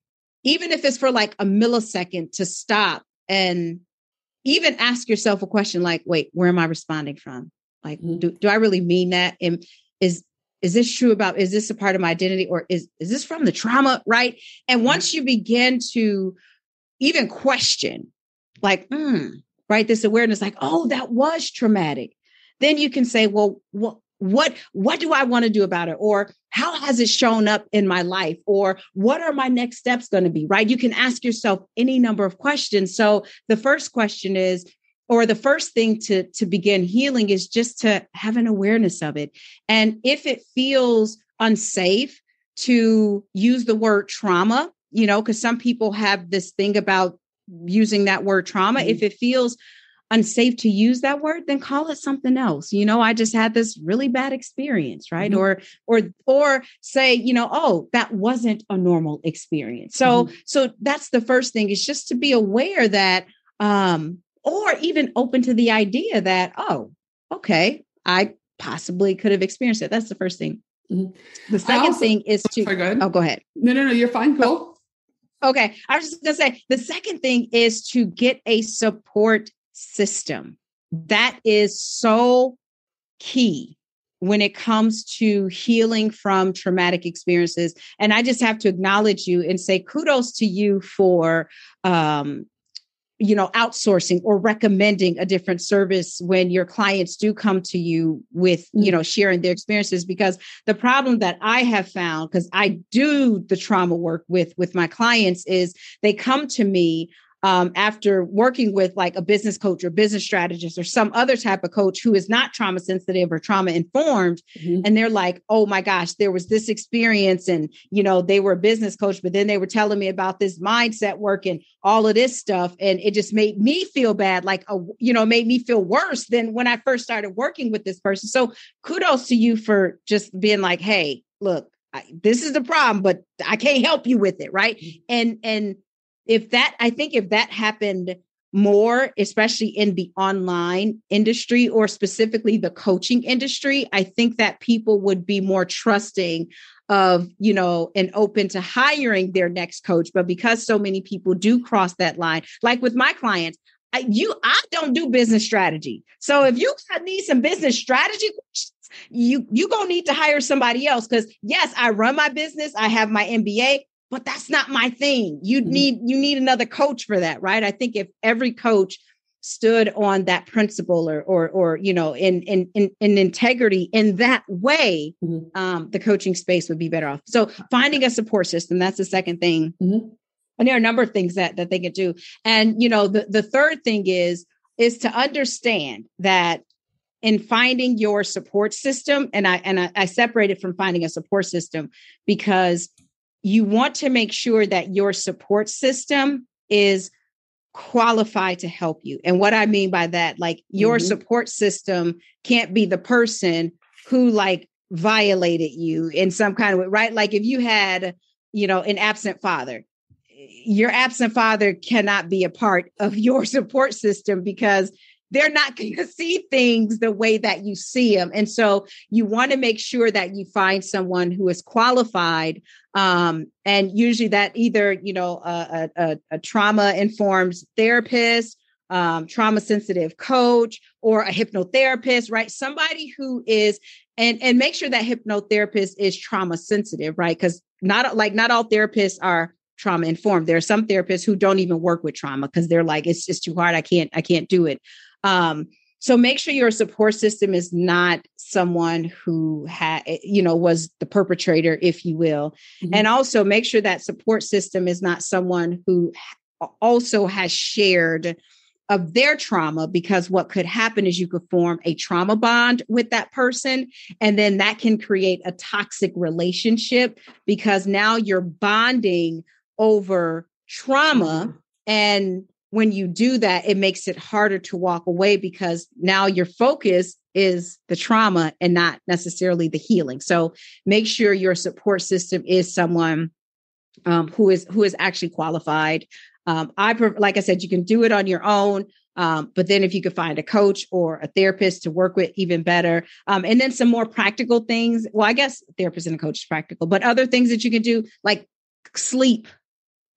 [SPEAKER 2] even if it's for like a millisecond to stop and even ask yourself a question like, wait, where am I responding from? Like, mm-hmm. do, do I really mean that? And is is this true about is this a part of my identity or is is this from the trauma? Right. And once you begin to even question, like, mm, right, this awareness, like, oh, that was traumatic. Then you can say, well, what what what do i want to do about it? Or how has it shown up in my life? Or what are my next steps going to be right? You can ask yourself any number of questions. So the first question is or the first thing to to begin healing is just to have an awareness of it. And if it feels unsafe to use the word trauma you know because some people have this thing about using that word trauma. Mm-hmm. if it feels unsafe to use that word then call it something else you know i just had this really bad experience right mm-hmm. or or or say you know oh that wasn't a normal experience so mm-hmm. so that's the first thing is just to be aware that um or even open to the idea that oh okay i possibly could have experienced it that's the first thing Mm-hmm. The second also, thing is to. Sorry, go ahead. Oh, go ahead.
[SPEAKER 1] No, no, no. You're fine. Cool.
[SPEAKER 2] Okay. I was just going to say the second thing is to get a support system. That is so key when it comes to healing from traumatic experiences. And I just have to acknowledge you and say kudos to you for um, you know outsourcing or recommending a different service when your clients do come to you with you know sharing their experiences because the problem that i have found because i do the trauma work with with my clients is they come to me um, after working with like a business coach or business strategist or some other type of coach who is not trauma sensitive or trauma informed mm-hmm. and they're like oh my gosh there was this experience and you know they were a business coach but then they were telling me about this mindset work and all of this stuff and it just made me feel bad like a, you know made me feel worse than when i first started working with this person so kudos to you for just being like hey look I, this is the problem but i can't help you with it right mm-hmm. and and if that i think if that happened more especially in the online industry or specifically the coaching industry i think that people would be more trusting of you know and open to hiring their next coach. But because so many people do cross that line like with my clients I, you i don't do business strategy. So if you need some business strategy you you gonna need to hire somebody else. Because yes i run my business i have my mba but that's not my thing. You mm-hmm. need you need another coach for that, right? I think if every coach stood on that principle or or or you know in in in, in integrity in that way mm-hmm. um the coaching space would be better off so finding a support system that's the second thing mm-hmm. and there are a number of things that that they can do and you know the the third thing is is to understand that in finding your support system and i and I, I separate it from finding a support system because you want to make sure that your support system is qualified to help you. And what I mean by that, like your mm-hmm. support system can't be the person who like violated you in some kind of way, right? Like if you had, you know, an absent father, your absent father cannot be a part of your support system because they're not going to see things the way that you see them. And so you want to make sure that you find someone who is qualified. Um, and usually that either, you know, a, a, a trauma informed therapist, um, trauma sensitive coach, or a hypnotherapist, right? Somebody who is, and, and make sure that hypnotherapist is trauma sensitive, right? Because not like not all therapists are trauma informed. There are some therapists who don't even work with trauma because they're like, it's just too hard. I can't, I can't do it. Um, so make sure your support system is not someone who had, you know, was the perpetrator, if you will. Mm-hmm. And also make sure that support system is not someone who also has shared of their trauma because what could happen is you could form a trauma bond with that person and then that can create a toxic relationship because now you're bonding over trauma mm-hmm. and when you do that, it makes it harder to walk away because now your focus is the trauma and not necessarily the healing. So make sure your support system is someone um, who is who is actually qualified. Um, I like I said, you can do it on your own. Um, but then if you could find a coach or a therapist to work with, even better. Um, and then some more practical things. Well, I guess therapist and a coach is practical, but other things that you can do, like sleep.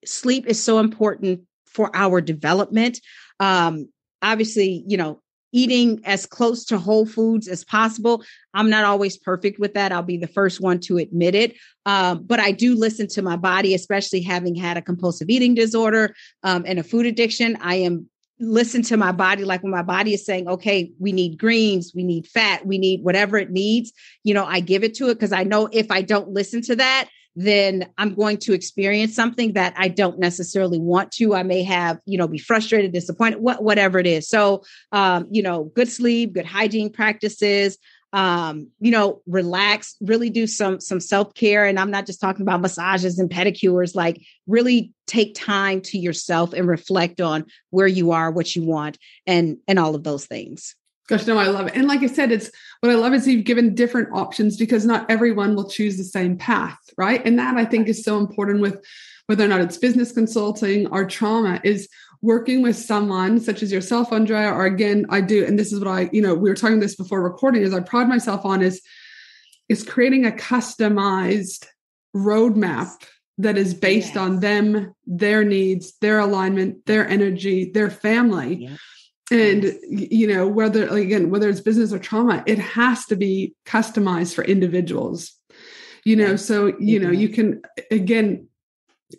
[SPEAKER 2] Sleep is so important for our development. Um, obviously, you know, eating as close to whole foods as possible. I'm not always perfect with that. I'll be the first one to admit it. Um, but I do listen to my body, especially having had a compulsive eating disorder um, and a food addiction. I am listen to my body like when my body is saying okay we need greens we need fat we need whatever it needs you know i give it to it because i know if i don't listen to that then I'm going to experience something that I don't necessarily want to. I may have, you know, be frustrated, disappointed, what, whatever it is. So, um, you know, good sleep, good hygiene practices, um, you know, relax, really do some some self-care. And I'm not just talking about massages and pedicures, like really take time to yourself and reflect on where you are, what you want, and and all of those things.
[SPEAKER 1] Gosh, no, I love it. And like I said, it's what I love is you've given different options because not everyone will choose the same path, right? And that I think is so important with whether or not it's business consulting or trauma is working with someone such as yourself, Andrea, or again, I do, and this is what I, you know, we were talking this before recording, is I pride myself on is is creating a customized roadmap that is based yes. on them, their needs, their alignment, their energy, their family. And you know, whether again, whether it's business or trauma, it has to be customized for individuals. You know, so you know, you can again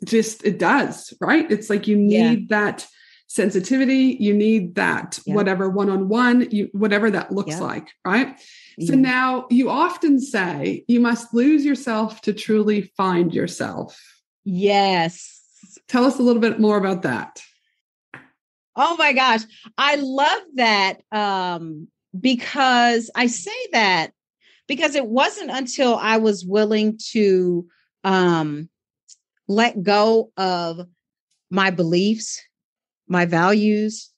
[SPEAKER 1] just it does, right? It's like you need yeah. that sensitivity, you need that yeah. whatever one-on-one, you whatever that looks yeah. like, right? So now you often say you must lose yourself to truly find yourself.
[SPEAKER 2] Yes.
[SPEAKER 1] Tell us a little bit more about that.
[SPEAKER 2] Oh my gosh. I love that um, because I say that because it wasn't until I was willing to um, let go of my beliefs, my values,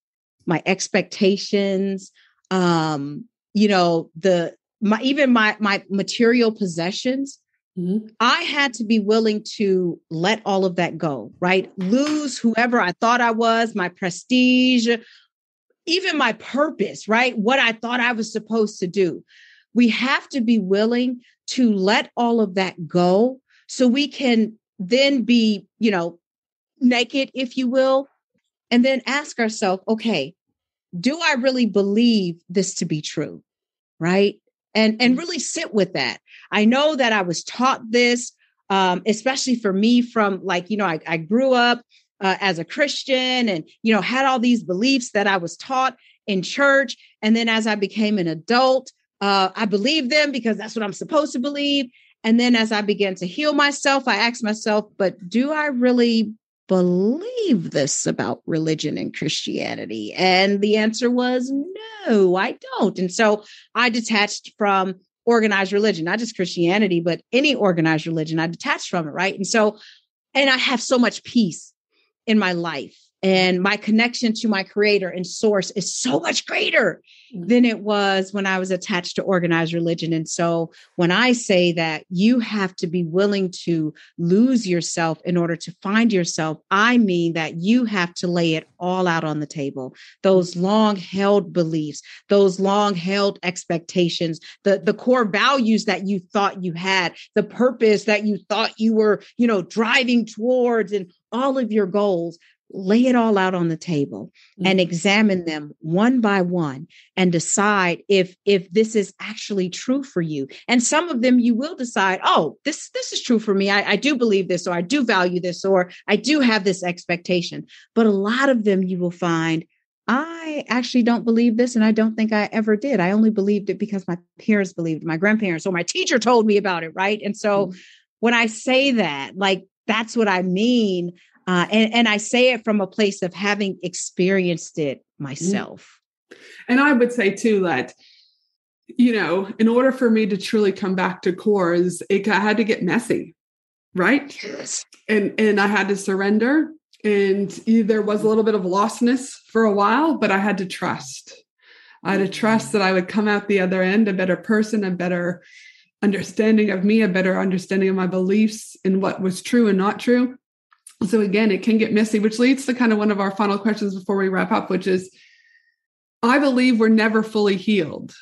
[SPEAKER 2] my expectations, um, you know, the my even my my material possessions Mm-hmm. I had to be willing to let all of that go, right? Lose whoever I thought I was, my prestige, even my purpose, right? What I thought I was supposed to do. We have to be willing to let all of that go so we can then be, you know, naked, if you will, and then ask ourselves, okay, do I really believe this to be true? Right? And and mm-hmm. really sit with that I know that I was taught this, um, especially for me from like, you know, I, I grew up uh, as a Christian and, you know, had all these beliefs that I was taught in church. And then as I became an adult, uh, I believed them because that's what I'm supposed to believe. And then as I began to heal myself, I asked myself, but do I really believe this about religion and Christianity? And the answer was no, I don't. And so I detached from organized religion, not just Christianity, but any organized religion. I detached from it, right? And so, and I have so much peace in my life and my connection to my creator and source is so much greater mm. than it was when I was attached to organized religion. And so when I say that you have to be willing to lose yourself in order to find yourself, I mean that you have to lay it all out on the table. Those long held beliefs, those long held expectations, the, the core values that you thought you had, the purpose that you thought you were, you know, driving towards and all of your goals lay it all out on the table mm-hmm. and examine them one by one and decide if if this is actually true for you and some of them you will decide oh this this is true for me I, I do believe this or i do value this or i do have this expectation but a lot of them you will find I actually don't believe this, and I don't think I ever did. I only believed it because my parents believed, my grandparents, or my teacher told me about it, right? And so, mm-hmm. when I say that, like that's what I mean uh, and, and I say it from a place of having experienced it mm-hmm. myself.
[SPEAKER 1] And I would say too that, you know, in order for me to truly come back to cores, it I had to get messy, right? Yes. And and I had to surrender. And there was a little bit of lostness for a while, but I had to trust. I had to trust that I would come out the other end a better person, a better understanding of me, a better understanding of my beliefs and what was true and not true so again it can get messy which leads to kind of one of our final questions before we wrap up which is i believe we're never fully healed.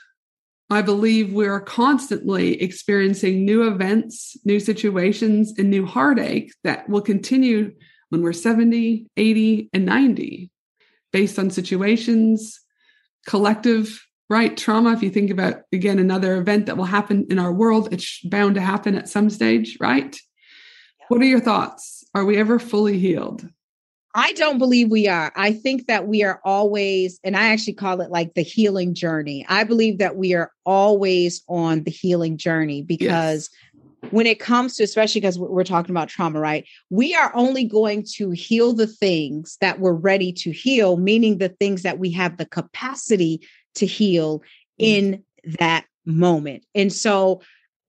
[SPEAKER 1] I believe we're constantly experiencing new events new situations and new heartache that will continue when we're 70 80 and 90 based on situations collective right trauma. If you think about again another event that will happen in our world it's bound to happen at some stage right what are your thoughts? Are we ever fully healed?
[SPEAKER 2] I don't believe we are. I think that we are always, and I actually call it like the healing journey. I believe that we are always on the healing journey because yes. when it comes to, especially because we're talking about trauma, right? We are only going to heal the things that we're ready to heal, meaning the things that we have the capacity to heal mm. in that moment. And so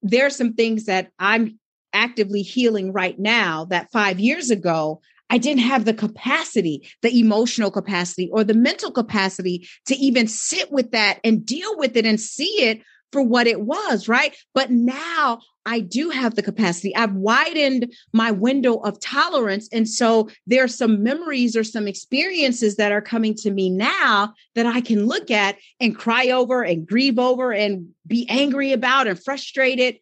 [SPEAKER 2] there are some things that I'm actively healing right now that five years ago, I didn't have the capacity, the emotional capacity or the mental capacity to even sit with that and deal with it and see it for what it was, right? But now I do have the capacity. I've widened my window of tolerance. And so there are some memories or some experiences that are coming to me now that I can look at and cry over and grieve over and be angry about and frustrated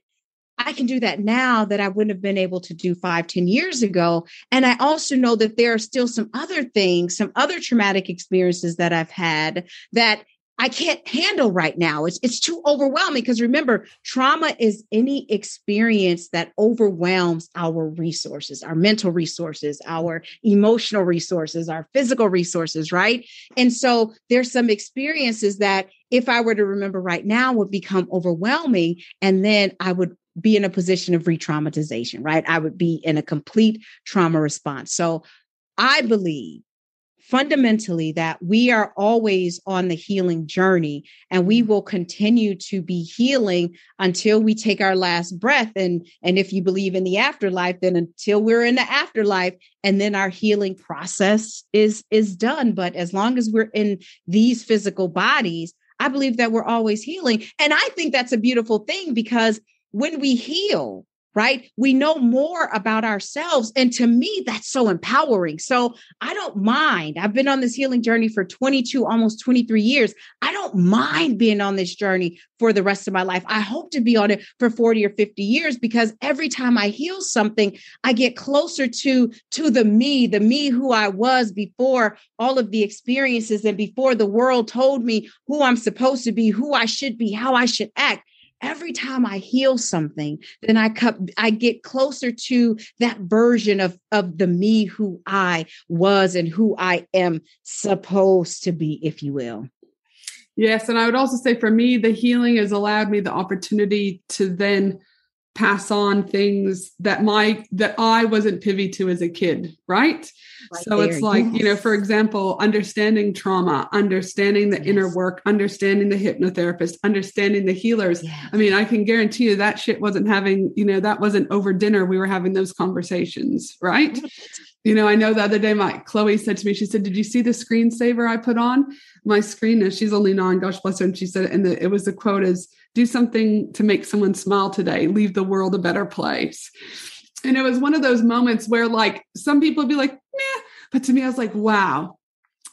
[SPEAKER 2] I can do that now that I wouldn't have been able to do five, ten years ago. And I also know that there are still some other things, some other traumatic experiences that I've had that I can't handle right now. It's it's too overwhelming because remember, trauma is any experience that overwhelms our resources, our mental resources, our emotional resources, our physical resources, right? And so there's some experiences that if I were to remember right now would become overwhelming and then I would be in a position of re-traumatization, right? I would be in a complete trauma response. So I believe fundamentally that we are always on the healing journey and we will continue to be healing until we take our last breath and and if you believe in the afterlife then until we're in the afterlife and then our healing process is is done but as long as we're in these physical bodies i believe that we're always healing and i think that's a beautiful thing because when we heal right? We know more about ourselves. And to me, that's so empowering. So I don't mind. I've been on this healing journey for 22, almost 23 years. I don't mind being on this journey for the rest of my life. I hope to be on it for 40 or 50 years because every time I heal something, I get closer to, to the me, the me who I was before all of the experiences and before the world told me who I'm supposed to be, who I should be, how I should act every time I heal something, then I I get closer to that version of, of the me who I was and who I am supposed to be, if you will.
[SPEAKER 1] Yes. And I would also say for me, the healing has allowed me the opportunity to then pass on things that my that I wasn't privy to as a kid, right? right so there. it's like, yes. you know, for example, understanding trauma, understanding the yes. inner work, understanding the hypnotherapist, understanding the healers. Yes. I mean, I can guarantee you that shit wasn't having, you know, that wasn't over dinner. We were having those conversations, right? You know, I know the other day my Chloe said to me, she said, Did you see the screensaver I put on? My screen is she's only nine, gosh bless her. And she said, and the, it was the quote is do something to make someone smile today, leave the world a better place. And it was one of those moments where like some people would be like, "Yeah," but to me, I was like, wow,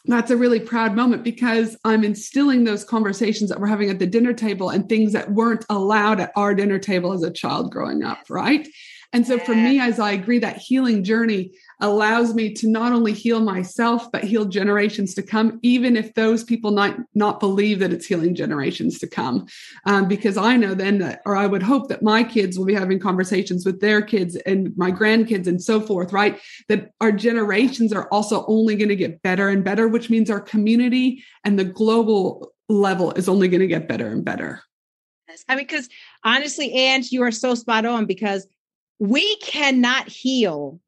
[SPEAKER 1] that's a really proud moment because I'm instilling those conversations that we're having at the dinner table and things that weren't allowed at our dinner table as a child growing up, right? And so for me, as I agree, that healing journey allows me to not only heal myself, but heal generations to come, even if those people not, not believe that it's healing generations to come. Um, because I know then that, or I would hope that my kids will be having conversations with their kids and my grandkids and so forth, right? That our generations are also only going to get better and better, which means our community and the global level is only going to get better and better.
[SPEAKER 2] I mean, because honestly, and you are so spot on because we cannot heal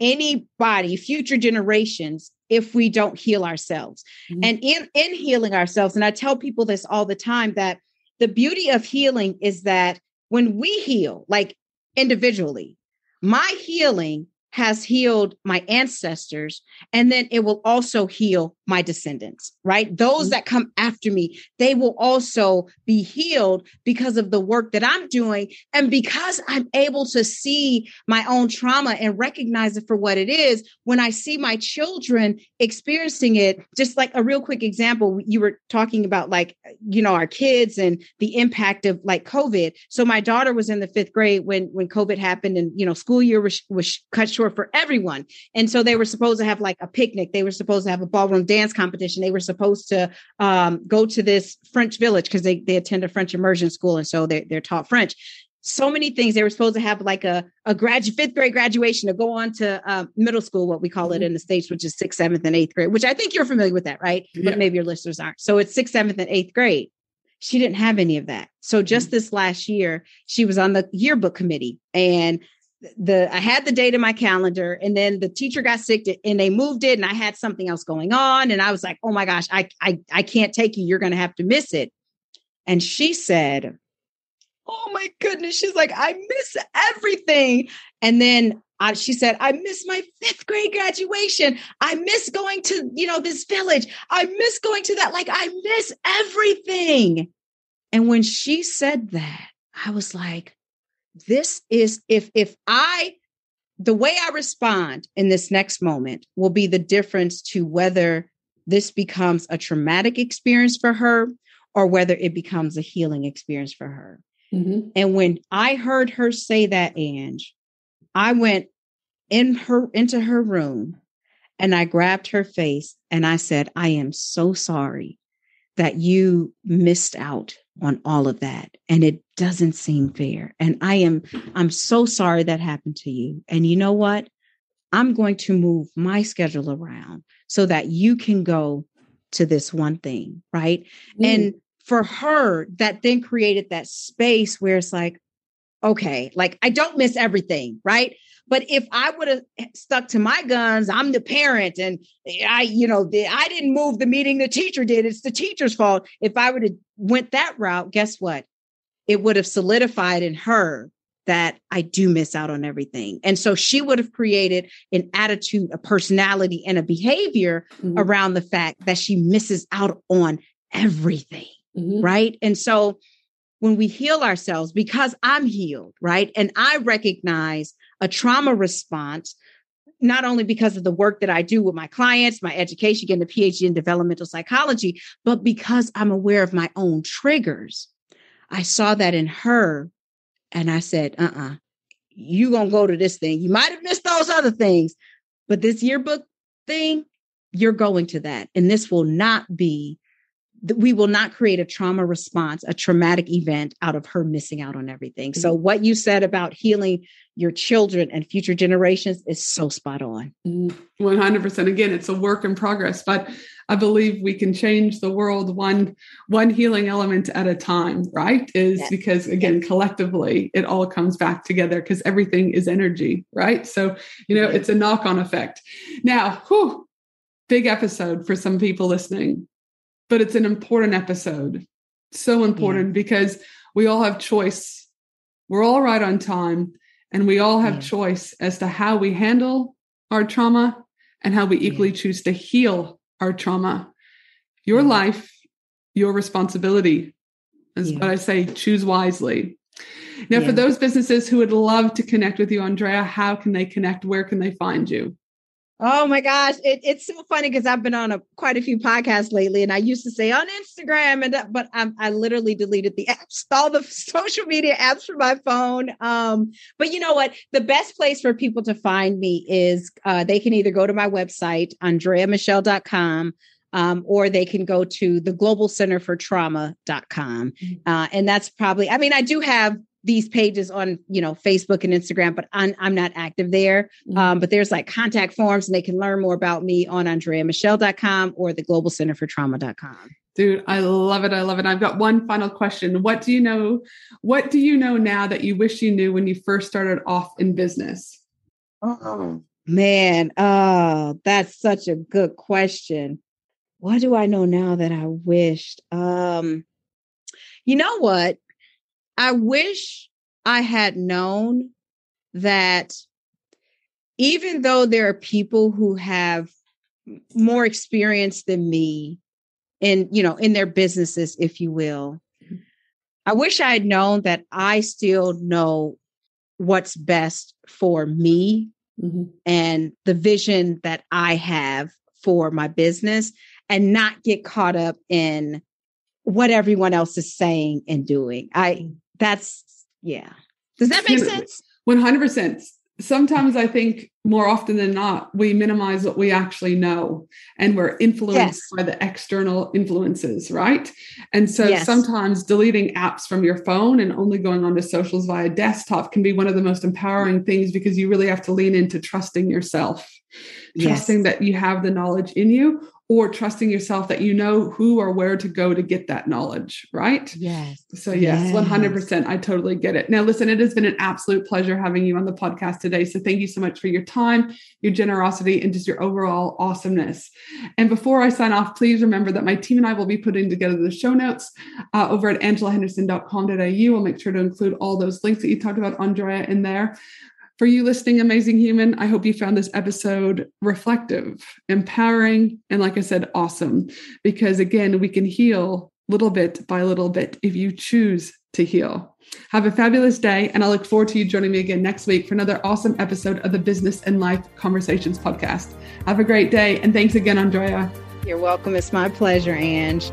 [SPEAKER 2] anybody, future generations, if we don't heal ourselves. Mm-hmm. And in, in healing ourselves, and I tell people this all the time that the beauty of healing is that when we heal, like individually, my healing has healed my ancestors and then it will also heal my descendants right? Those mm-hmm. that come after me they will also be healed because of the work that i'm doing and because i'm able to see my own trauma and recognize it for what it is. When i see my children experiencing it just like a real quick example you were talking about like you know our kids and the impact of like covid. So my daughter was in the fifth grade when when covid happened and you know school year was, was cut short for everyone. And so they were supposed to have like a picnic. They were supposed to have a ballroom dance competition. They were supposed to um, go to this French village because they, they attend a French immersion school. And so they're, they're taught French. So many things. They were supposed to have like a, a fifth grade graduation to go on to uh, middle school, what we call it mm-hmm. in the States, which is sixth, seventh, and eighth grade, which I think you're familiar with that, right? Yeah. But maybe your listeners aren't. So it's sixth, seventh, and eighth grade she didn't have any of that. So just mm-hmm. this last year, she was on the yearbook committee and the I had the date in my calendar and then the teacher got sick and they moved it and I had something else going on and I was like, "Oh my gosh, I I I can't take you. You're going to have to miss it." And she said, "Oh my goodness." She's like, "I miss everything." And then I, she said, "I miss my 5th grade graduation. I miss going to, you know, this village. I miss going to that like I miss everything." And when she said that, I was like, this is if if i the way i respond in this next moment will be the difference to whether this becomes a traumatic experience for her or whether it becomes a healing experience for her Mm-hmm. And when I heard her say that, Ange, I went in her into her room and I grabbed her face and I said, I am so sorry that you missed out on all of that. And it doesn't seem fair. And I am, I'm so sorry that happened to you. And you know what? I'm going to move my schedule around so that you can go to this one thing. Right. Mm. And for her, that then created that space where it's like, okay, like I don't miss everything. Right. But if I would have stuck to my guns, I'm the parent and I, you know, the, I didn't move the meeting, the teacher did. It's the teacher's fault. If I would have went that route, guess what? It would have solidified in her that I do miss out on everything. And so she would have created an attitude, a personality, and a behavior mm-hmm. around the fact that she misses out on everything. Mm-hmm. Right. And so when we heal ourselves, because I'm healed, right? And I recognize a trauma response, not only because of the work that I do with my clients, my education, getting a PhD in developmental psychology, but because I'm aware of my own triggers. I saw that in her and I said, uh uh-uh, uh, you going to go to this thing. You might have missed those other things, but this yearbook thing, you're going to that. And this will not be we will not create a trauma response, a traumatic event out of her missing out on everything. Mm-hmm. So, what you said about healing your children and future generations is so spot on.
[SPEAKER 1] 100%. Mm-hmm. Again, it's a work in progress, but I believe we can change the world one one healing element at a time, right? Is yes. because again, yes. collectively it all comes back together because everything is energy, right? So, you know, it's a knock-on effect. Now, whew, big episode for some people listening but it's an important episode. So important yeah. because we all have choice. We're all right on time and we all have yeah. choice as to how we handle our trauma and how we equally yeah. choose to heal our trauma. Your life, your responsibility is what I say, choose wisely. Now, for those businesses who would love to connect with you, Andrea, how can they connect? Where can they find you?
[SPEAKER 2] Oh my gosh, it, it's so funny because I've been on a quite a few podcasts lately, and I used to say on Instagram, and but I'm, I literally deleted the apps, all the social media apps from my phone. Um, but you know what? The best place for people to find me is uh, they can either go to my website, andreamichelle.com, um, or they can go to the global center for trauma.com. Mm-hmm. Uh, and that's probably, I mean, I do have these pages on you know facebook and instagram but i'm, I'm not active there. Mm-hmm. um, but there's like contact forms and they can learn more about me on andreamichelle.com or the global center for trauma.com
[SPEAKER 1] dude i love it. I love it. I've got one final question. What do you know what do you know now that you wish you knew when you first started off in business?
[SPEAKER 2] Oh man oh that's such a good question. What do i know now that i wished? Um you know what I wish I had known that even though there are people who have more experience than me in you know in their businesses if you will i wish i had known that i still know what's best for me mm-hmm. and the vision that i have for my business and not get caught up in what everyone else is saying and doing i that's yeah. Does that make sense?
[SPEAKER 1] 100%. Sometimes I think more often than not, we minimize what we actually know and we're influenced yes. by the external influences, right? And so yes. sometimes deleting apps from your phone and only going onto socials via desktop can be one of the most empowering things because you really have to lean into trusting yourself, yes. trusting that you have the knowledge in you or trusting yourself that you know who or where to go to get that knowledge, right?
[SPEAKER 2] Yes.
[SPEAKER 1] So, yes, yes, 100%. I totally get it. Now, listen, it has been an absolute pleasure having you on the podcast today. So, thank you so much for your time, your generosity, and just your overall awesomeness. And before I sign off, please remember that my team and I will be putting together the show notes uh, over at angelahenderson.com.au. We'll make sure to include all those links that you talked about, Andrea, in there. For you listening, Amazing Human, I hope you found this episode reflective, empowering, and like I said, awesome. Because again, we can heal little bit by little bit if you choose to heal. Have a fabulous day, and I look forward to you joining me again next week for another awesome episode of the Business and Life Conversations podcast. Have a great day, and thanks again, Andrea.
[SPEAKER 2] You're welcome. It's my pleasure, Ange.